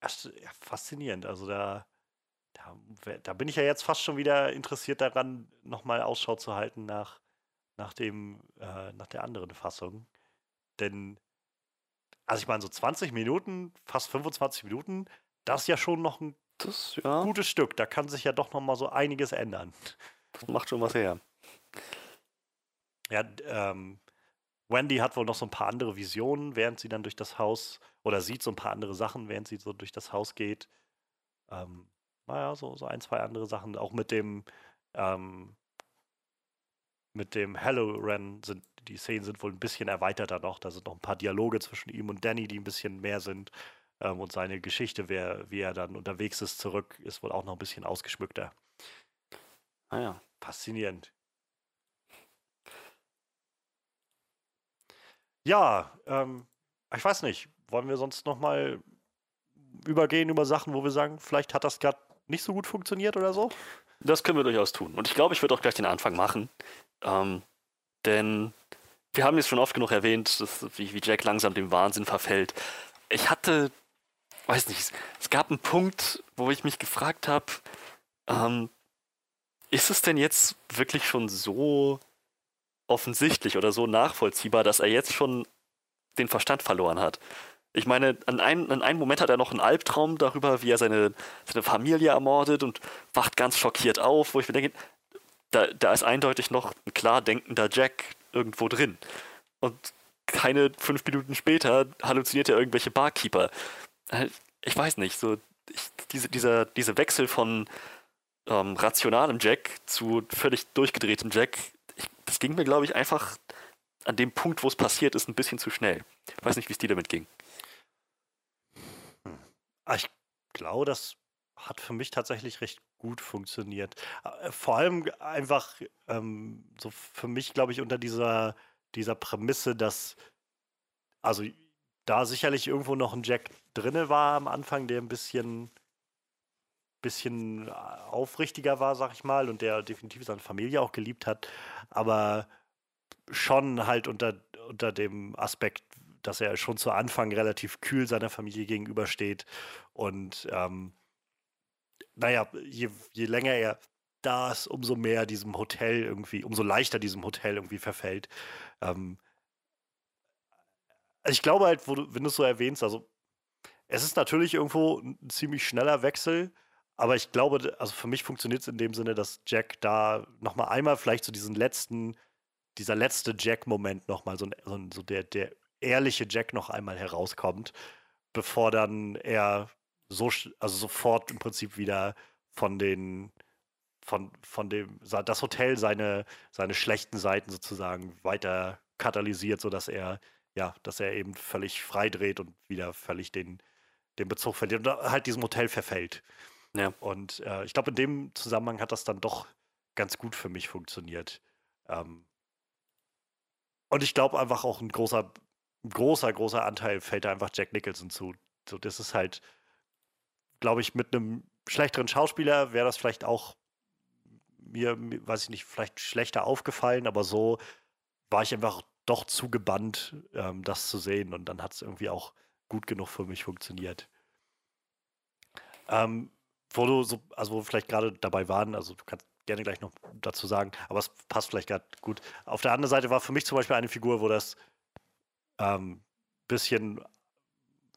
Ist ja, faszinierend. Also da, da, da, bin ich ja jetzt fast schon wieder interessiert daran, nochmal Ausschau zu halten nach, nach, dem, äh, nach der anderen Fassung. Denn, also ich meine, so 20 Minuten, fast 25 Minuten, das ist ja schon noch ein das, ja. gutes Stück. Da kann sich ja doch nochmal so einiges ändern. Das macht schon was her. Ja, ähm, Wendy hat wohl noch so ein paar andere Visionen, während sie dann durch das Haus oder sieht so ein paar andere Sachen, während sie so durch das Haus geht. Ähm, naja, so, so ein, zwei andere Sachen. Auch mit dem, ähm, mit dem Halloran sind die Szenen sind wohl ein bisschen erweiterter noch. Da sind noch ein paar Dialoge zwischen ihm und Danny, die ein bisschen mehr sind. Ähm, und seine Geschichte, wer, wie er dann unterwegs ist, zurück, ist wohl auch noch ein bisschen ausgeschmückter. Ah ja. Faszinierend. Ja, ähm, ich weiß nicht. Wollen wir sonst noch mal übergehen über Sachen, wo wir sagen, vielleicht hat das gerade nicht so gut funktioniert oder so? Das können wir durchaus tun. Und ich glaube, ich würde auch gleich den Anfang machen. Ähm, denn wir haben jetzt schon oft genug erwähnt, dass, wie, wie Jack langsam dem Wahnsinn verfällt. Ich hatte, weiß nicht, es gab einen Punkt, wo ich mich gefragt habe, ähm, ist es denn jetzt wirklich schon so offensichtlich oder so nachvollziehbar, dass er jetzt schon den Verstand verloren hat. Ich meine, an einem, an einem Moment hat er noch einen Albtraum darüber, wie er seine, seine Familie ermordet und wacht ganz schockiert auf, wo ich mir denke, da, da ist eindeutig noch ein klar denkender Jack irgendwo drin. Und keine fünf Minuten später halluziniert er irgendwelche Barkeeper. Äh, ich weiß nicht, so ich, diese, dieser, dieser Wechsel von ähm, rationalem Jack zu völlig durchgedrehtem Jack das ging mir, glaube ich, einfach an dem Punkt, wo es passiert ist, ein bisschen zu schnell. Ich weiß nicht, wie es dir damit ging. Ah, ich glaube, das hat für mich tatsächlich recht gut funktioniert. Äh, vor allem einfach ähm, so für mich, glaube ich, unter dieser, dieser Prämisse, dass also da sicherlich irgendwo noch ein Jack drinne war am Anfang, der ein bisschen bisschen aufrichtiger war, sag ich mal, und der definitiv seine Familie auch geliebt hat, aber schon halt unter, unter dem Aspekt, dass er schon zu Anfang relativ kühl seiner Familie gegenübersteht und ähm, naja, je, je länger er da ist, umso mehr diesem Hotel irgendwie, umso leichter diesem Hotel irgendwie verfällt. Ähm, ich glaube halt, du, wenn du es so erwähnst, also es ist natürlich irgendwo ein ziemlich schneller Wechsel, aber ich glaube, also für mich funktioniert es in dem Sinne, dass Jack da nochmal einmal vielleicht so diesen letzten, dieser letzte Jack-Moment nochmal, so, so, so der, der ehrliche Jack noch einmal herauskommt, bevor dann er so, also sofort im Prinzip wieder von den, von, von dem, das Hotel seine, seine schlechten Seiten sozusagen weiter katalysiert, sodass er, ja, dass er eben völlig frei dreht und wieder völlig den, den Bezug verliert und halt diesem Hotel verfällt. Ja. Und äh, ich glaube, in dem Zusammenhang hat das dann doch ganz gut für mich funktioniert. Ähm, und ich glaube einfach auch ein großer, großer, großer Anteil fällt da einfach Jack Nicholson zu. So, das ist halt, glaube ich, mit einem schlechteren Schauspieler wäre das vielleicht auch mir, weiß ich nicht, vielleicht schlechter aufgefallen, aber so war ich einfach doch zu gebannt, ähm, das zu sehen und dann hat es irgendwie auch gut genug für mich funktioniert. Ähm, wo du so, also wo wir vielleicht gerade dabei waren, also du kannst gerne gleich noch dazu sagen, aber es passt vielleicht gerade gut. Auf der anderen Seite war für mich zum Beispiel eine Figur, wo das ähm, bisschen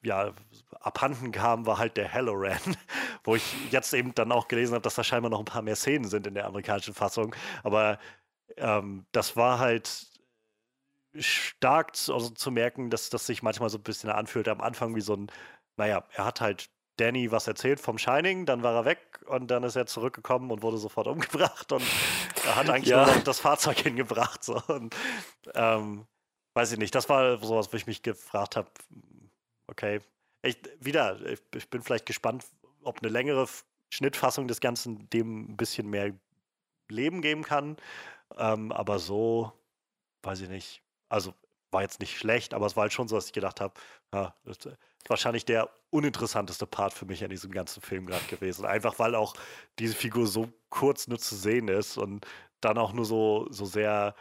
ja, abhanden kam, war halt der Halloran, wo ich jetzt eben dann auch gelesen habe, dass da scheinbar noch ein paar mehr Szenen sind in der amerikanischen Fassung. Aber ähm, das war halt stark zu, also zu merken, dass das sich manchmal so ein bisschen anfühlt am Anfang wie so ein, naja, er hat halt Danny was erzählt vom Shining, dann war er weg und dann ist er zurückgekommen und wurde sofort umgebracht und er hat eigentlich ja. nur das Fahrzeug hingebracht. So. Und, ähm, weiß ich nicht, das war sowas, wo ich mich gefragt habe, okay, ich, wieder, ich, ich, bin vielleicht gespannt, ob eine längere Schnittfassung des Ganzen dem ein bisschen mehr Leben geben kann. Ähm, aber so, weiß ich nicht. Also war jetzt nicht schlecht, aber es war halt schon so, dass ich gedacht habe, ja, wahrscheinlich der uninteressanteste Part für mich an diesem ganzen Film gerade gewesen. Einfach weil auch diese Figur so kurz nur zu sehen ist und dann auch nur so, so sehr,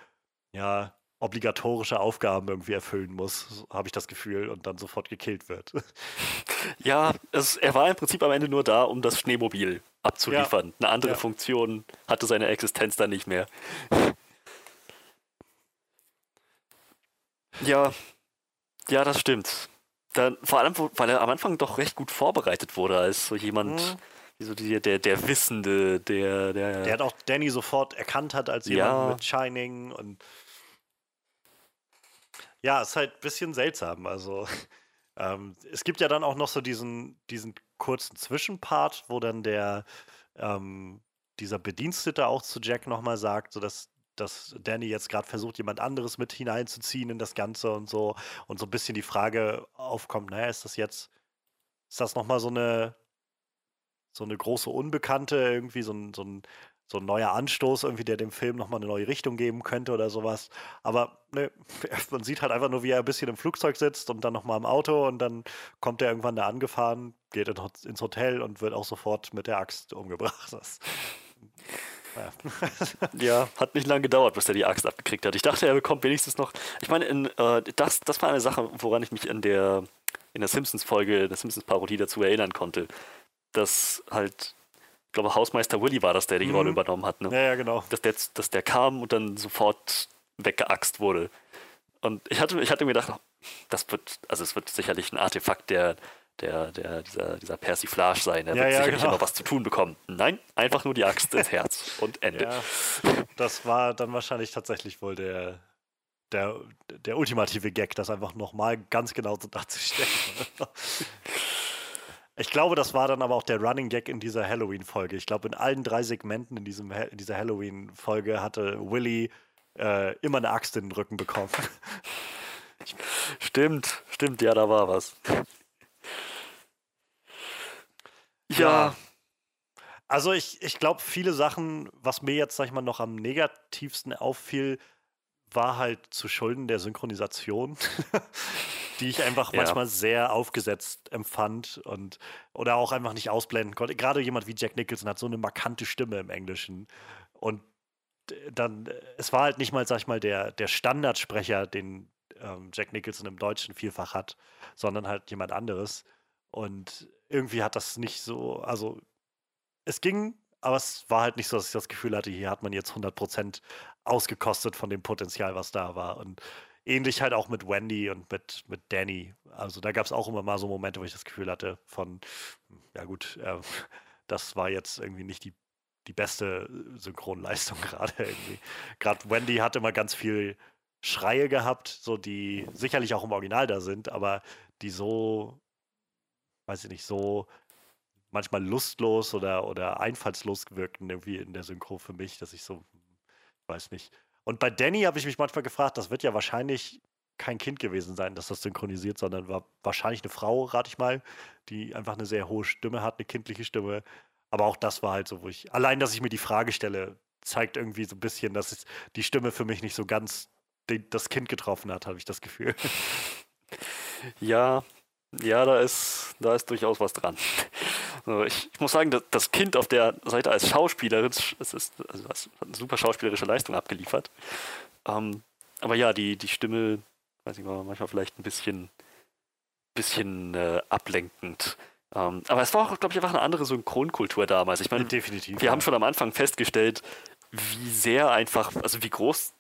ja, obligatorische Aufgaben irgendwie erfüllen muss, habe ich das Gefühl, und dann sofort gekillt wird. Ja, es, er war im Prinzip am Ende nur da, um das Schneemobil abzuliefern. Ja. Eine andere ja. Funktion hatte seine Existenz dann nicht mehr. Ja, ja, das stimmt. Dann, vor allem, weil er am Anfang doch recht gut vorbereitet wurde, als so jemand, mhm. wie so die, der, der Wissende, der, der. Der hat auch Danny sofort erkannt hat als jemand ja. mit Shining und. Ja, ist halt ein bisschen seltsam. Also, ähm, es gibt ja dann auch noch so diesen, diesen kurzen Zwischenpart, wo dann der, ähm, dieser Bedienstete auch zu Jack nochmal sagt, so dass dass Danny jetzt gerade versucht, jemand anderes mit hineinzuziehen in das Ganze und so. Und so ein bisschen die Frage aufkommt, naja, ist das jetzt, ist das nochmal so eine, so eine große Unbekannte, irgendwie so ein, so ein, so ein neuer Anstoß, irgendwie, der dem Film nochmal eine neue Richtung geben könnte oder sowas. Aber ne, man sieht halt einfach nur, wie er ein bisschen im Flugzeug sitzt und dann nochmal im Auto und dann kommt er irgendwann da angefahren, geht ins Hotel und wird auch sofort mit der Axt umgebracht. Das, ja, hat nicht lange gedauert, bis er die Axt abgekriegt hat. Ich dachte, er bekommt wenigstens noch. Ich meine, in, äh, das, das war eine Sache, woran ich mich in der, in der Simpsons-Folge, der Simpsons-Parodie dazu erinnern konnte. Dass halt, ich glaube, Hausmeister Willy war das, der die mhm. Rolle übernommen hat. Ne? Ja, ja, genau. Dass der, dass der kam und dann sofort weggeaxt wurde. Und ich hatte, ich hatte mir gedacht, das wird, also es wird sicherlich ein Artefakt der der, der, dieser, dieser Persiflage sein. Er ja, wird ja, sicherlich genau. noch was zu tun bekommen. Nein, einfach nur die Axt ins Herz und Ende. Ja, das war dann wahrscheinlich tatsächlich wohl der, der, der ultimative Gag, das einfach nochmal ganz genau so darzustellen. Ich glaube, das war dann aber auch der Running Gag in dieser Halloween-Folge. Ich glaube, in allen drei Segmenten in, diesem, in dieser Halloween-Folge hatte Willy äh, immer eine Axt in den Rücken bekommen. Stimmt, stimmt, ja, da war was. Ja. Also ich, ich glaube, viele Sachen, was mir jetzt, sag ich mal, noch am negativsten auffiel, war halt zu Schulden der Synchronisation, die ich einfach ja. manchmal sehr aufgesetzt empfand und oder auch einfach nicht ausblenden konnte. Gerade jemand wie Jack Nicholson hat so eine markante Stimme im Englischen. Und dann, es war halt nicht mal, sag ich mal, der, der Standardsprecher, den ähm, Jack Nicholson im Deutschen vielfach hat, sondern halt jemand anderes. Und irgendwie hat das nicht so, also es ging, aber es war halt nicht so, dass ich das Gefühl hatte, hier hat man jetzt 100% ausgekostet von dem Potenzial, was da war. Und ähnlich halt auch mit Wendy und mit, mit Danny. Also da gab es auch immer mal so Momente, wo ich das Gefühl hatte von, ja gut, äh, das war jetzt irgendwie nicht die, die beste Synchronleistung gerade irgendwie. Gerade Wendy hat immer ganz viel Schreie gehabt, so die sicherlich auch im Original da sind, aber die so weiß ich nicht, so manchmal lustlos oder, oder einfallslos wirkten irgendwie in der Synchro für mich, dass ich so, weiß nicht. Und bei Danny habe ich mich manchmal gefragt, das wird ja wahrscheinlich kein Kind gewesen sein, das das synchronisiert, sondern war wahrscheinlich eine Frau, rate ich mal, die einfach eine sehr hohe Stimme hat, eine kindliche Stimme. Aber auch das war halt so, wo ich, allein, dass ich mir die Frage stelle, zeigt irgendwie so ein bisschen, dass es die Stimme für mich nicht so ganz das Kind getroffen hat, habe ich das Gefühl. Ja, ja, da ist, da ist durchaus was dran. Also ich, ich, muss sagen, das Kind auf der Seite als Schauspielerin, es ist also hat eine super schauspielerische Leistung abgeliefert. Ähm, aber ja, die, die Stimme, weiß ich mal, manchmal vielleicht ein bisschen, bisschen äh, ablenkend. Ähm, aber es war auch, glaube ich, einfach eine andere Synchronkultur damals. Ich meine, definitiv. Wir ja. haben schon am Anfang festgestellt, wie sehr einfach, also wie groß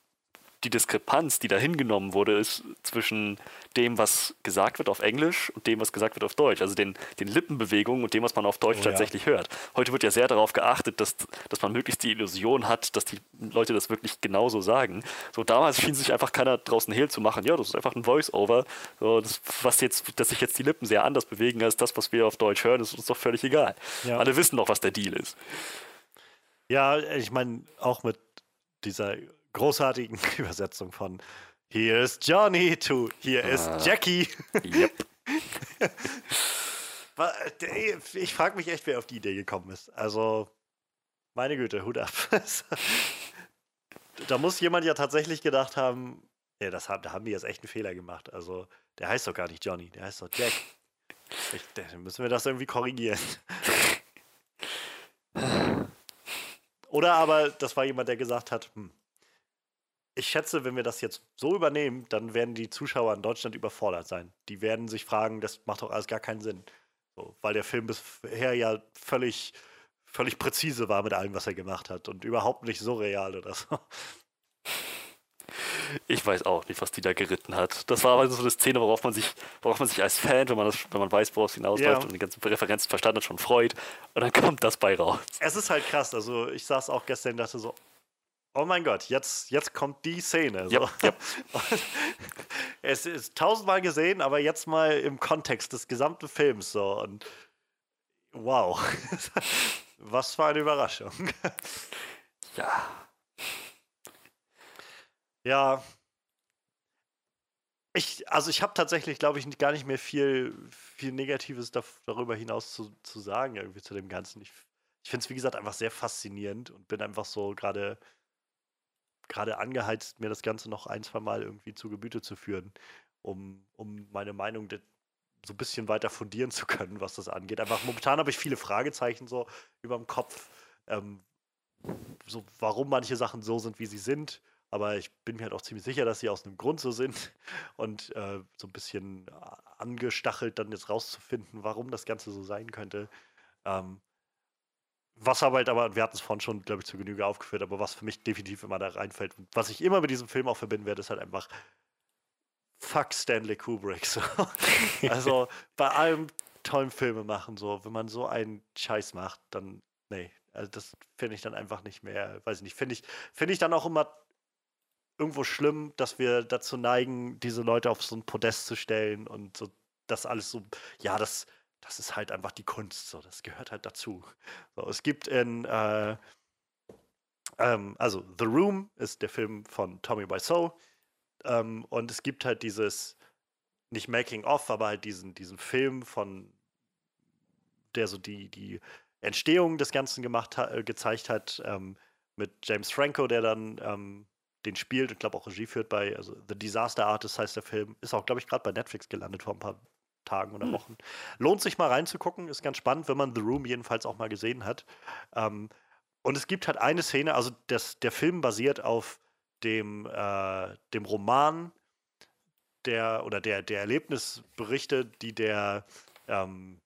die Diskrepanz, die da hingenommen wurde, ist zwischen dem, was gesagt wird auf Englisch und dem, was gesagt wird auf Deutsch. Also den, den Lippenbewegungen und dem, was man auf Deutsch oh, tatsächlich ja. hört. Heute wird ja sehr darauf geachtet, dass, dass man möglichst die Illusion hat, dass die Leute das wirklich genauso sagen. So damals schien sich einfach keiner draußen hehl zu machen. Ja, das ist einfach ein Voice-Over. So, das, was jetzt, dass sich jetzt die Lippen sehr anders bewegen als das, was wir auf Deutsch hören, ist uns doch völlig egal. Ja. Alle wissen doch, was der Deal ist. Ja, ich meine, auch mit dieser großartigen Übersetzung von Here is Johnny to Here is ah. Jackie. Yep. ich frage mich echt, wer auf die Idee gekommen ist. Also, meine Güte, Hut ab. da muss jemand ja tatsächlich gedacht haben, ja, das haben, da haben die jetzt echt einen Fehler gemacht. Also, der heißt doch gar nicht Johnny, der heißt doch Jack. Ich, dann müssen wir das irgendwie korrigieren. Oder aber das war jemand, der gesagt hat, hm, ich schätze, wenn wir das jetzt so übernehmen, dann werden die Zuschauer in Deutschland überfordert sein. Die werden sich fragen, das macht doch alles gar keinen Sinn. So, weil der Film bisher ja völlig, völlig präzise war mit allem, was er gemacht hat und überhaupt nicht so real oder so. Ich weiß auch nicht, was die da geritten hat. Das war aber so eine Szene, worauf man sich, worauf man sich als Fan, wenn man, das, wenn man weiß, worauf es hinausläuft ja. und die ganzen Referenzen verstanden hat, schon freut. Und dann kommt das bei raus. Es ist halt krass. Also ich saß auch gestern und dachte so, oh mein Gott, jetzt, jetzt kommt die Szene. So. Yep, yep. es ist tausendmal gesehen, aber jetzt mal im Kontext des gesamten Films so. Und wow, was für eine Überraschung. ja. Ja. Ich, also ich habe tatsächlich, glaube ich, gar nicht mehr viel, viel Negatives darüber hinaus zu, zu sagen, irgendwie zu dem Ganzen. Ich, ich finde es, wie gesagt, einfach sehr faszinierend und bin einfach so gerade gerade angeheizt, mir das Ganze noch ein, zwei Mal irgendwie zu Gebüte zu führen, um, um meine Meinung so ein bisschen weiter fundieren zu können, was das angeht. Einfach momentan habe ich viele Fragezeichen so über dem Kopf, ähm, so warum manche Sachen so sind, wie sie sind. Aber ich bin mir halt auch ziemlich sicher, dass sie aus einem Grund so sind und äh, so ein bisschen angestachelt, dann jetzt rauszufinden, warum das Ganze so sein könnte. Ähm, was aber halt aber, wir hatten es vorhin schon, glaube ich, zu Genüge aufgeführt, aber was für mich definitiv immer da reinfällt, was ich immer mit diesem Film auch verbinden werde, ist halt einfach fuck Stanley Kubrick. So. also bei allem tollen Filme machen, so, wenn man so einen Scheiß macht, dann, nee, also das finde ich dann einfach nicht mehr, weiß ich nicht, finde ich, finde ich dann auch immer irgendwo schlimm, dass wir dazu neigen, diese Leute auf so ein Podest zu stellen und so das alles so, ja, das, das ist halt einfach die Kunst, so, das gehört halt dazu. So, es gibt in, äh, ähm, also The Room ist der Film von Tommy Wiseau ähm, und es gibt halt dieses, nicht Making of, aber halt diesen, diesen Film von, der so die, die Entstehung des Ganzen gemacht hat, äh, gezeigt hat, ähm, mit James Franco, der dann ähm, den spielt und glaube auch Regie führt bei, also The Disaster Artist heißt der Film, ist auch, glaube ich, gerade bei Netflix gelandet vor ein paar Tagen oder hm. Wochen. Lohnt sich mal reinzugucken, ist ganz spannend, wenn man The Room jedenfalls auch mal gesehen hat. Ähm, und es gibt halt eine Szene, also das, der Film basiert auf dem, äh, dem Roman der oder der, der Erlebnisberichte, die der ähm,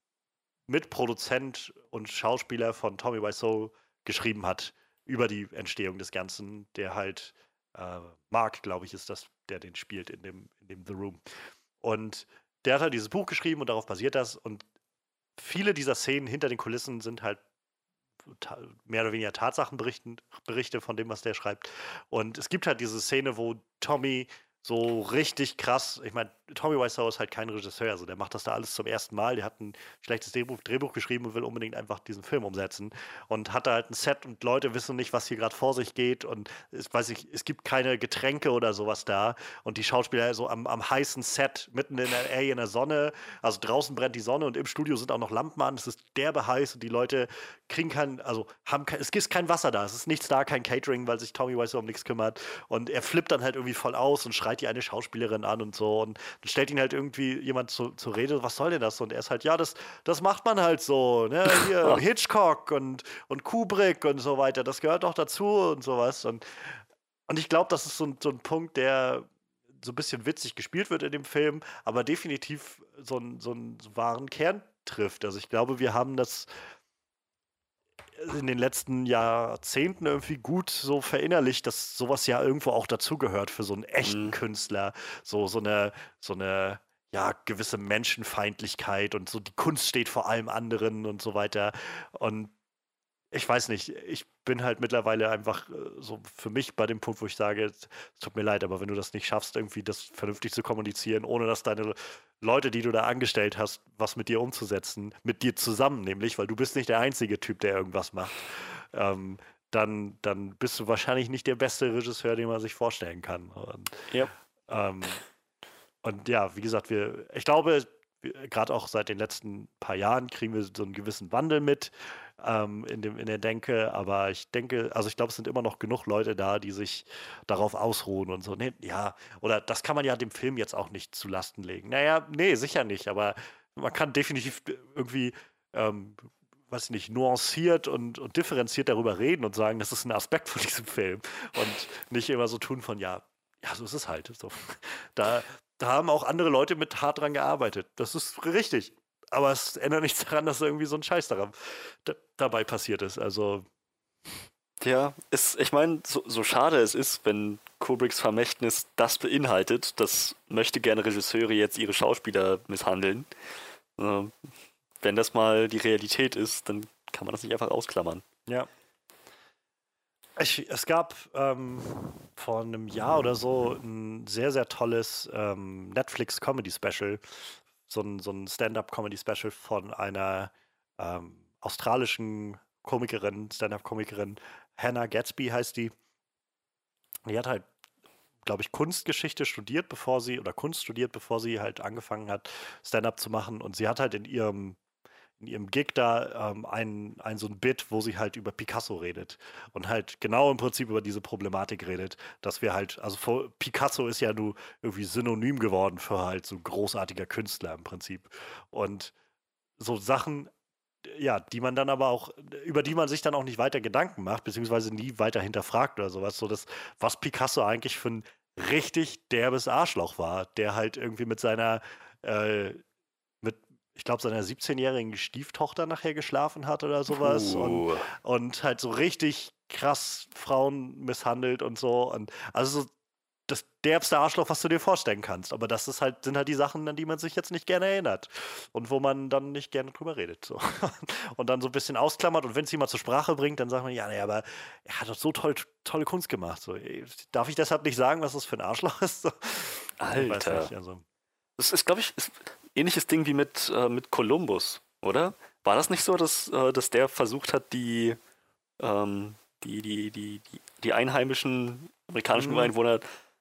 Mitproduzent und Schauspieler von Tommy Wiseau geschrieben hat über die Entstehung des Ganzen, der halt äh, Mark, glaube ich, ist das, der den spielt in dem, in dem The Room. Und der hat halt dieses Buch geschrieben und darauf basiert das. Und viele dieser Szenen hinter den Kulissen sind halt mehr oder weniger Tatsachenberichte von dem, was der schreibt. Und es gibt halt diese Szene, wo Tommy so richtig krass, ich meine, Tommy Wiseau ist halt kein Regisseur, also der macht das da alles zum ersten Mal. Der hat ein schlechtes Drehbuch, Drehbuch geschrieben und will unbedingt einfach diesen Film umsetzen. Und hat da halt ein Set und Leute wissen nicht, was hier gerade vor sich geht. Und es, weiß ich, es gibt keine Getränke oder sowas da. Und die Schauspieler so am, am heißen Set, mitten in der in der Sonne. Also draußen brennt die Sonne und im Studio sind auch noch Lampen an. Es ist derbe heiß und die Leute kriegen kein, also haben kein, es gibt kein Wasser da. Es ist nichts da, kein Catering, weil sich Tommy Wiseau um nichts kümmert. Und er flippt dann halt irgendwie voll aus und schreit die eine Schauspielerin an und so. Und dann stellt ihn halt irgendwie jemand zur zu Rede, was soll denn das? Und er ist halt, ja, das, das macht man halt so. Ne? Hier, Hitchcock und, und Kubrick und so weiter, das gehört doch dazu und sowas. Und, und ich glaube, das ist so, so ein Punkt, der so ein bisschen witzig gespielt wird in dem Film, aber definitiv so, ein, so einen wahren Kern trifft. Also ich glaube, wir haben das in den letzten Jahrzehnten irgendwie gut so verinnerlicht, dass sowas ja irgendwo auch dazugehört für so einen echten mhm. Künstler. So, so eine, so eine, ja, gewisse Menschenfeindlichkeit und so die Kunst steht vor allem anderen und so weiter. Und ich weiß nicht, ich bin halt mittlerweile einfach äh, so für mich bei dem Punkt, wo ich sage, es tut mir leid, aber wenn du das nicht schaffst, irgendwie das vernünftig zu kommunizieren, ohne dass deine Leute, die du da angestellt hast, was mit dir umzusetzen, mit dir zusammen nämlich, weil du bist nicht der einzige Typ, der irgendwas macht, ähm, dann, dann bist du wahrscheinlich nicht der beste Regisseur, den man sich vorstellen kann. Und, ja. Ähm, und ja, wie gesagt, wir, ich glaube, gerade auch seit den letzten paar Jahren kriegen wir so einen gewissen Wandel mit ähm, in, dem, in der Denke. Aber ich denke, also ich glaube, es sind immer noch genug Leute da, die sich darauf ausruhen und so. Nee, ja, oder das kann man ja dem Film jetzt auch nicht zu Lasten legen. Naja, nee, sicher nicht. Aber man kann definitiv irgendwie. Ähm, weiß ich nicht, nuanciert und, und differenziert darüber reden und sagen, das ist ein Aspekt von diesem Film. Und nicht immer so tun von, ja, ja, so ist es halt. So. Da, da haben auch andere Leute mit hart dran gearbeitet. Das ist richtig. Aber es ändert nichts daran, dass irgendwie so ein Scheiß daran, dabei passiert ist. Also. Ja, ist, ich meine, so, so, schade es ist, wenn Kubricks Vermächtnis das beinhaltet, das möchte gerne Regisseure jetzt ihre Schauspieler misshandeln. Äh, wenn das mal die Realität ist, dann kann man das nicht einfach ausklammern. Ja. Ich, es gab ähm, vor einem Jahr oder so ein sehr, sehr tolles ähm, Netflix-Comedy-Special so ein, so ein Stand-up-Comedy-Special von einer ähm, australischen Komikerin, Stand-up-Komikerin, Hannah Gatsby heißt die. Die hat halt, glaube ich, Kunstgeschichte studiert, bevor sie, oder Kunst studiert, bevor sie halt angefangen hat, Stand-up zu machen. Und sie hat halt in ihrem in ihrem Gig da ähm, ein, ein so ein Bit, wo sie halt über Picasso redet und halt genau im Prinzip über diese Problematik redet, dass wir halt, also vor, Picasso ist ja nur irgendwie synonym geworden für halt so großartiger Künstler im Prinzip. Und so Sachen, ja, die man dann aber auch, über die man sich dann auch nicht weiter Gedanken macht, beziehungsweise nie weiter hinterfragt oder sowas, so dass, was Picasso eigentlich für ein richtig derbes Arschloch war, der halt irgendwie mit seiner äh, ich glaube, seiner 17-jährigen Stieftochter nachher geschlafen hat oder sowas. Und, und, halt so richtig krass Frauen misshandelt und so. Und also so das derbste Arschloch, was du dir vorstellen kannst. Aber das ist halt, sind halt die Sachen, an die man sich jetzt nicht gerne erinnert. Und wo man dann nicht gerne drüber redet. So. Und dann so ein bisschen ausklammert. Und wenn es jemand zur Sprache bringt, dann sagt man, ja, nee, aber er hat doch so toll, tolle Kunst gemacht. So, darf ich deshalb nicht sagen, was das für ein Arschloch ist? So. Alter. Nicht, also. Das ist, glaube ich, ist, ähnliches Ding wie mit, äh, mit Columbus, oder? War das nicht so, dass, äh, dass der versucht hat, die, ähm, die, die, die, die, die einheimischen amerikanischen mhm. Ureinwohner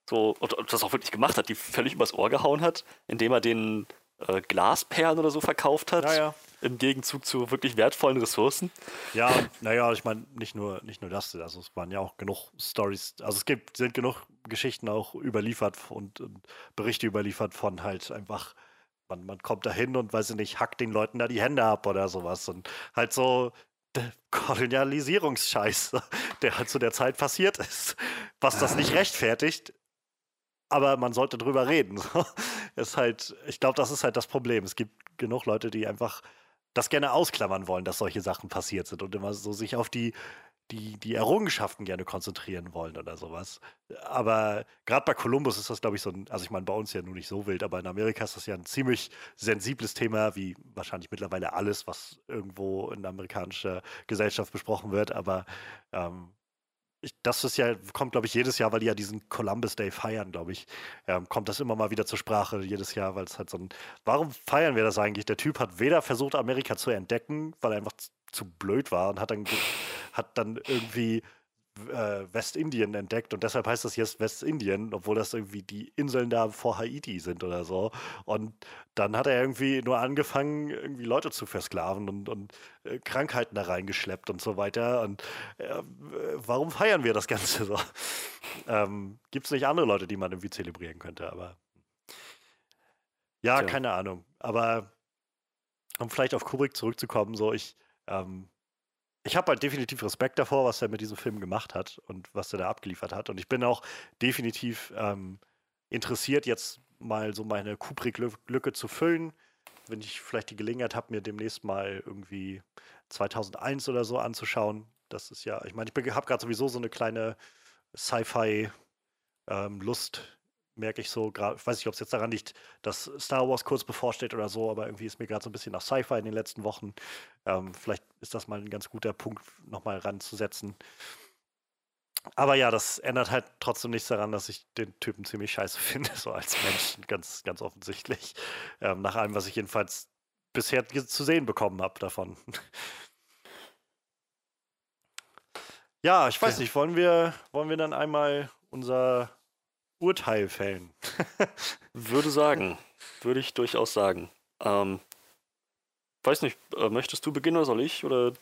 so, und, und, das auch wirklich gemacht hat, die völlig übers Ohr gehauen hat, indem er den äh, Glasperlen oder so verkauft hat, ja, ja. im Gegenzug zu wirklich wertvollen Ressourcen. Ja, naja, ich meine, nicht nur, nicht nur das, also es waren ja auch genug Stories, also es gibt, sind genug Geschichten auch überliefert und, und Berichte überliefert von halt einfach man, man kommt da hin und weiß ich nicht, hackt den Leuten da die Hände ab oder sowas. Und halt so Kolonialisierungsscheiß, der halt zu der Zeit passiert ist. Was das nicht rechtfertigt, aber man sollte drüber reden. ist halt, ich glaube, das ist halt das Problem. Es gibt genug Leute, die einfach das gerne ausklammern wollen, dass solche Sachen passiert sind und immer so sich auf die die, die Errungenschaften gerne konzentrieren wollen oder sowas. Aber gerade bei Kolumbus ist das, glaube ich, so ein, also ich meine, bei uns ja nur nicht so wild, aber in Amerika ist das ja ein ziemlich sensibles Thema, wie wahrscheinlich mittlerweile alles, was irgendwo in amerikanischer Gesellschaft besprochen wird. Aber ähm, ich, das ist ja, kommt, glaube ich, jedes Jahr, weil die ja diesen Columbus Day feiern, glaube ich, ähm, kommt das immer mal wieder zur Sprache, jedes Jahr, weil es halt so ein. Warum feiern wir das eigentlich? Der Typ hat weder versucht, Amerika zu entdecken, weil er einfach zu blöd war und hat dann, hat dann irgendwie äh, Westindien entdeckt und deshalb heißt das jetzt Westindien, obwohl das irgendwie die Inseln da vor Haiti sind oder so. Und dann hat er irgendwie nur angefangen, irgendwie Leute zu versklaven und, und äh, Krankheiten da reingeschleppt und so weiter. Und äh, warum feiern wir das Ganze so? Ähm, Gibt es nicht andere Leute, die man irgendwie zelebrieren könnte, aber ja, Tja. keine Ahnung. Aber um vielleicht auf Kubrick zurückzukommen, so ich ähm, ich habe halt definitiv Respekt davor, was er mit diesem Film gemacht hat und was er da abgeliefert hat. Und ich bin auch definitiv ähm, interessiert, jetzt mal so meine Kubrick-Lücke zu füllen. Wenn ich vielleicht die Gelegenheit habe, mir demnächst mal irgendwie 2001 oder so anzuschauen. Das ist ja, ich meine, ich habe gerade sowieso so eine kleine Sci-Fi-Lust ähm, merke ich so gerade, ich weiß nicht, ob es jetzt daran liegt, dass Star Wars kurz bevorsteht oder so, aber irgendwie ist mir gerade so ein bisschen nach Sci-Fi in den letzten Wochen. Ähm, vielleicht ist das mal ein ganz guter Punkt, nochmal ranzusetzen. Aber ja, das ändert halt trotzdem nichts daran, dass ich den Typen ziemlich scheiße finde, so als Mensch, ganz, ganz offensichtlich. Ähm, nach allem, was ich jedenfalls bisher zu sehen bekommen habe davon. ja, ich weiß ja. nicht, wollen wir, wollen wir dann einmal unser Urteil fällen. Würde sagen. Würde ich durchaus sagen. Ähm, weiß nicht, äh, möchtest du beginnen oder soll ich? Oder?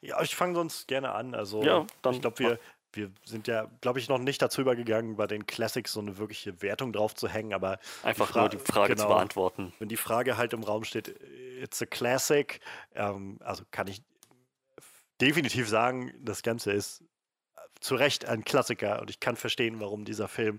Ja, ich fange sonst gerne an. Also, ja, dann, ich glaube, wir, wir sind ja, glaube ich, noch nicht dazu übergegangen, bei den Classics so eine wirkliche Wertung drauf zu hängen, aber. Einfach die nur die Frage genau, zu beantworten. Wenn die Frage halt im Raum steht, it's a Classic, ähm, also kann ich definitiv sagen, das Ganze ist zu Recht ein Klassiker und ich kann verstehen, warum dieser Film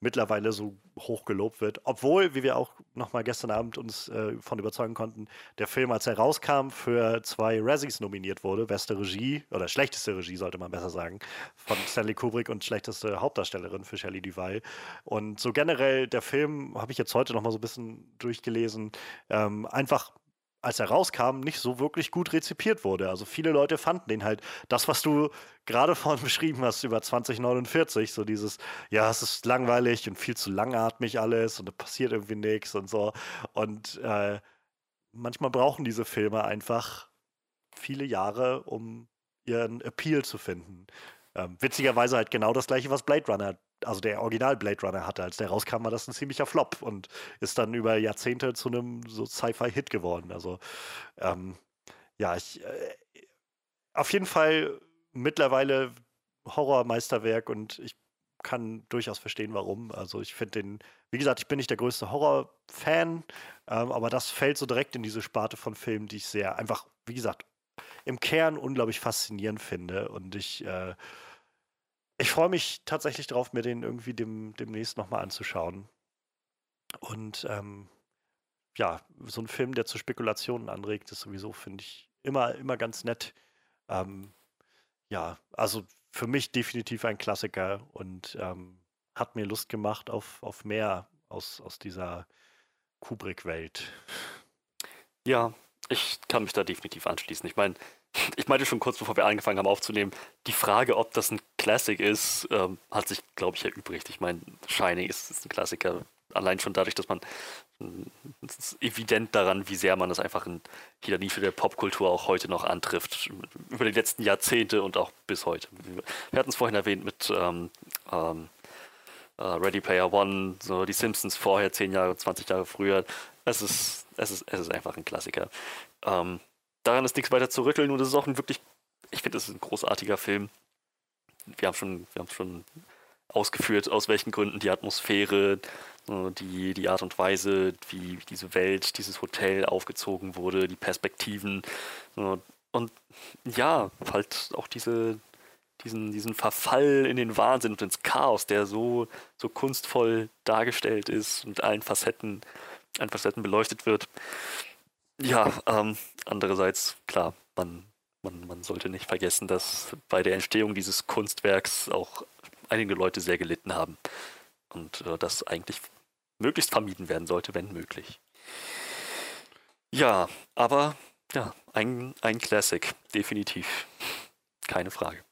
mittlerweile so hoch gelobt wird. Obwohl, wie wir auch nochmal gestern Abend uns äh, von überzeugen konnten, der Film, als er rauskam, für zwei Razzies nominiert wurde. Beste Regie, oder schlechteste Regie, sollte man besser sagen, von Stanley Kubrick und schlechteste Hauptdarstellerin für Shelley Duvall. Und so generell, der Film, habe ich jetzt heute nochmal so ein bisschen durchgelesen, ähm, einfach als er rauskam, nicht so wirklich gut rezipiert wurde. Also viele Leute fanden den halt, das, was du gerade vorhin beschrieben hast über 2049, so dieses, ja, es ist langweilig und viel zu langatmig alles und da passiert irgendwie nichts und so. Und äh, manchmal brauchen diese Filme einfach viele Jahre, um ihren Appeal zu finden. Ähm, witzigerweise halt genau das gleiche, was Blade Runner also der Original Blade Runner hatte. Als der rauskam, war das ein ziemlicher Flop und ist dann über Jahrzehnte zu einem so Sci-Fi-Hit geworden. Also ähm, ja, ich äh, auf jeden Fall mittlerweile Horrormeisterwerk und ich kann durchaus verstehen, warum. Also ich finde den, wie gesagt, ich bin nicht der größte Horror-Fan, ähm, aber das fällt so direkt in diese Sparte von Filmen, die ich sehr einfach, wie gesagt, im Kern unglaublich faszinierend finde und ich äh, ich freue mich tatsächlich darauf, mir den irgendwie dem, demnächst nochmal anzuschauen. Und ähm, ja, so ein Film, der zu Spekulationen anregt, ist sowieso, finde ich, immer, immer ganz nett. Ähm, ja, also für mich definitiv ein Klassiker und ähm, hat mir Lust gemacht auf, auf mehr aus, aus dieser Kubrick-Welt. Ja, ich kann mich da definitiv anschließen. Ich meine, ich meinte schon kurz bevor wir angefangen haben aufzunehmen, die Frage, ob das ein Classic ist, ähm, hat sich, glaube ich, erübrigt. Ich meine, Shining ist, ist, ein Klassiker. Allein schon dadurch, dass man es ist evident daran, wie sehr man das einfach in jeder Nische der Popkultur auch heute noch antrifft. Über die letzten Jahrzehnte und auch bis heute. Wir hatten es vorhin erwähnt mit ähm, ähm, uh, Ready Player One, so die Simpsons vorher, 10 Jahre, 20 Jahre früher. Es ist, es ist, es ist einfach ein Klassiker. Ähm, daran ist nichts weiter zu rütteln und es ist auch ein wirklich, ich finde, es ist ein großartiger Film. Wir haben schon, wir haben schon ausgeführt, aus welchen Gründen die Atmosphäre, die, die Art und Weise, wie diese Welt, dieses Hotel aufgezogen wurde, die Perspektiven und ja, halt auch diese, diesen, diesen Verfall in den Wahnsinn und ins Chaos, der so, so kunstvoll dargestellt ist und allen Facetten, allen Facetten beleuchtet wird. Ja, ähm, andererseits, klar, man, man, man sollte nicht vergessen, dass bei der Entstehung dieses Kunstwerks auch einige Leute sehr gelitten haben. Und äh, das eigentlich möglichst vermieden werden sollte, wenn möglich. Ja, aber ja, ein, ein Classic, definitiv. Keine Frage.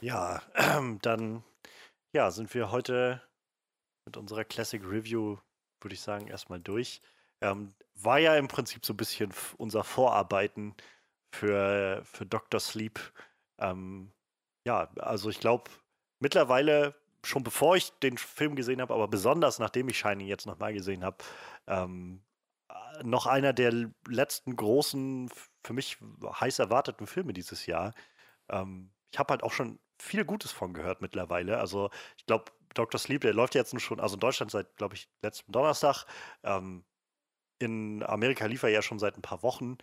Ja, dann ja, sind wir heute mit unserer Classic Review, würde ich sagen, erstmal durch. Ähm, war ja im Prinzip so ein bisschen unser Vorarbeiten für, für Dr. Sleep. Ähm, ja, also ich glaube, mittlerweile, schon bevor ich den Film gesehen habe, aber besonders nachdem ich Shining jetzt nochmal gesehen habe, ähm, noch einer der letzten großen, für mich heiß erwarteten Filme dieses Jahr. Ähm, ich habe halt auch schon viel Gutes von gehört mittlerweile. Also ich glaube, Dr. Sleep, der läuft jetzt schon, also in Deutschland seit, glaube ich, letzten Donnerstag. Ähm, in Amerika lief er ja schon seit ein paar Wochen.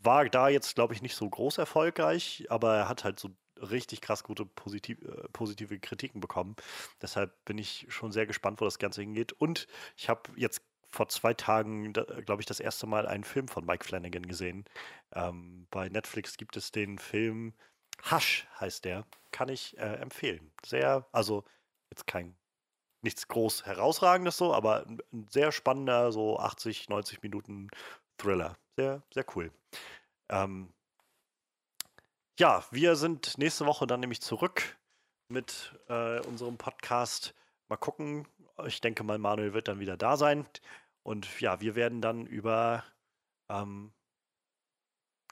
War da jetzt, glaube ich, nicht so groß erfolgreich, aber er hat halt so richtig krass gute positiv, äh, positive Kritiken bekommen. Deshalb bin ich schon sehr gespannt, wo das Ganze hingeht. Und ich habe jetzt vor zwei Tagen, glaube ich, das erste Mal einen Film von Mike Flanagan gesehen. Ähm, bei Netflix gibt es den Film Hush, heißt der. Kann ich äh, empfehlen. Sehr, also jetzt kein, nichts groß herausragendes so, aber ein, sehr spannender, so 80, 90 Minuten Thriller. Sehr, sehr cool. Ähm, ja, wir sind nächste Woche dann nämlich zurück mit äh, unserem Podcast. Mal gucken. Ich denke mal, Manuel wird dann wieder da sein. Und ja, wir werden dann über ähm,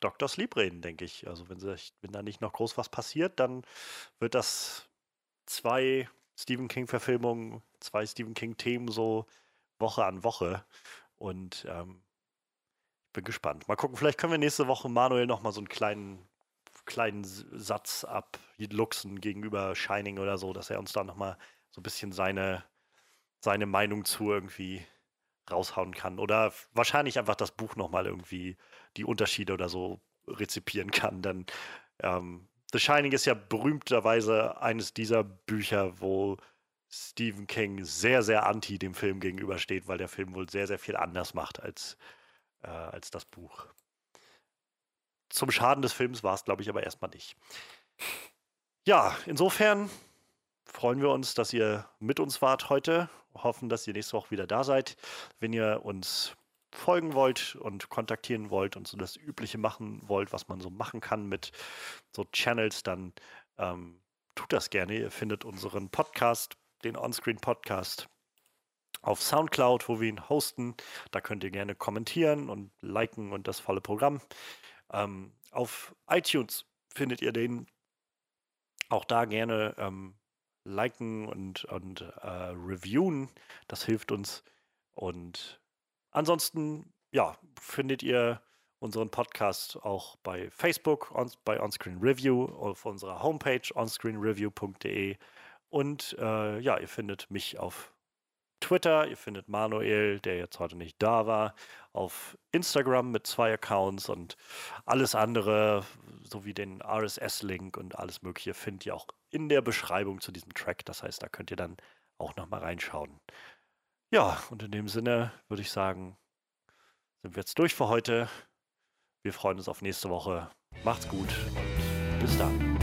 Dr. Sleep reden, denke ich. Also wenn, sich, wenn da nicht noch groß was passiert, dann wird das zwei Stephen King-Verfilmungen, zwei Stephen King-Themen so Woche an Woche. Und ähm, ich bin gespannt. Mal gucken, vielleicht können wir nächste Woche Manuel noch mal so einen kleinen, kleinen Satz abluchsen gegenüber Shining oder so, dass er uns da noch mal so ein bisschen seine, seine Meinung zu irgendwie raushauen kann. Oder wahrscheinlich einfach das Buch nochmal irgendwie die Unterschiede oder so rezipieren kann. Denn ähm, The Shining ist ja berühmterweise eines dieser Bücher, wo Stephen King sehr, sehr anti dem Film gegenübersteht, weil der Film wohl sehr, sehr viel anders macht als, äh, als das Buch. Zum Schaden des Films war es, glaube ich, aber erstmal nicht. Ja, insofern freuen wir uns, dass ihr mit uns wart heute. Hoffen, dass ihr nächste Woche wieder da seid. Wenn ihr uns folgen wollt und kontaktieren wollt und so das Übliche machen wollt, was man so machen kann mit so Channels, dann ähm, tut das gerne. Ihr findet unseren Podcast, den Onscreen Podcast, auf Soundcloud, wo wir ihn hosten. Da könnt ihr gerne kommentieren und liken und das volle Programm. Ähm, auf iTunes findet ihr den. Auch da gerne ähm, liken und, und äh, reviewen. Das hilft uns. Und ansonsten, ja, findet ihr unseren Podcast auch bei Facebook, on, bei Onscreen Review, auf unserer Homepage onscreenreview.de. Und äh, ja, ihr findet mich auf Twitter, ihr findet Manuel, der jetzt heute nicht da war, auf Instagram mit zwei Accounts und alles andere, sowie den RSS-Link und alles Mögliche, findet ihr auch in der Beschreibung zu diesem Track. Das heißt, da könnt ihr dann auch nochmal reinschauen. Ja, und in dem Sinne würde ich sagen, sind wir jetzt durch für heute. Wir freuen uns auf nächste Woche. Macht's gut und bis dann.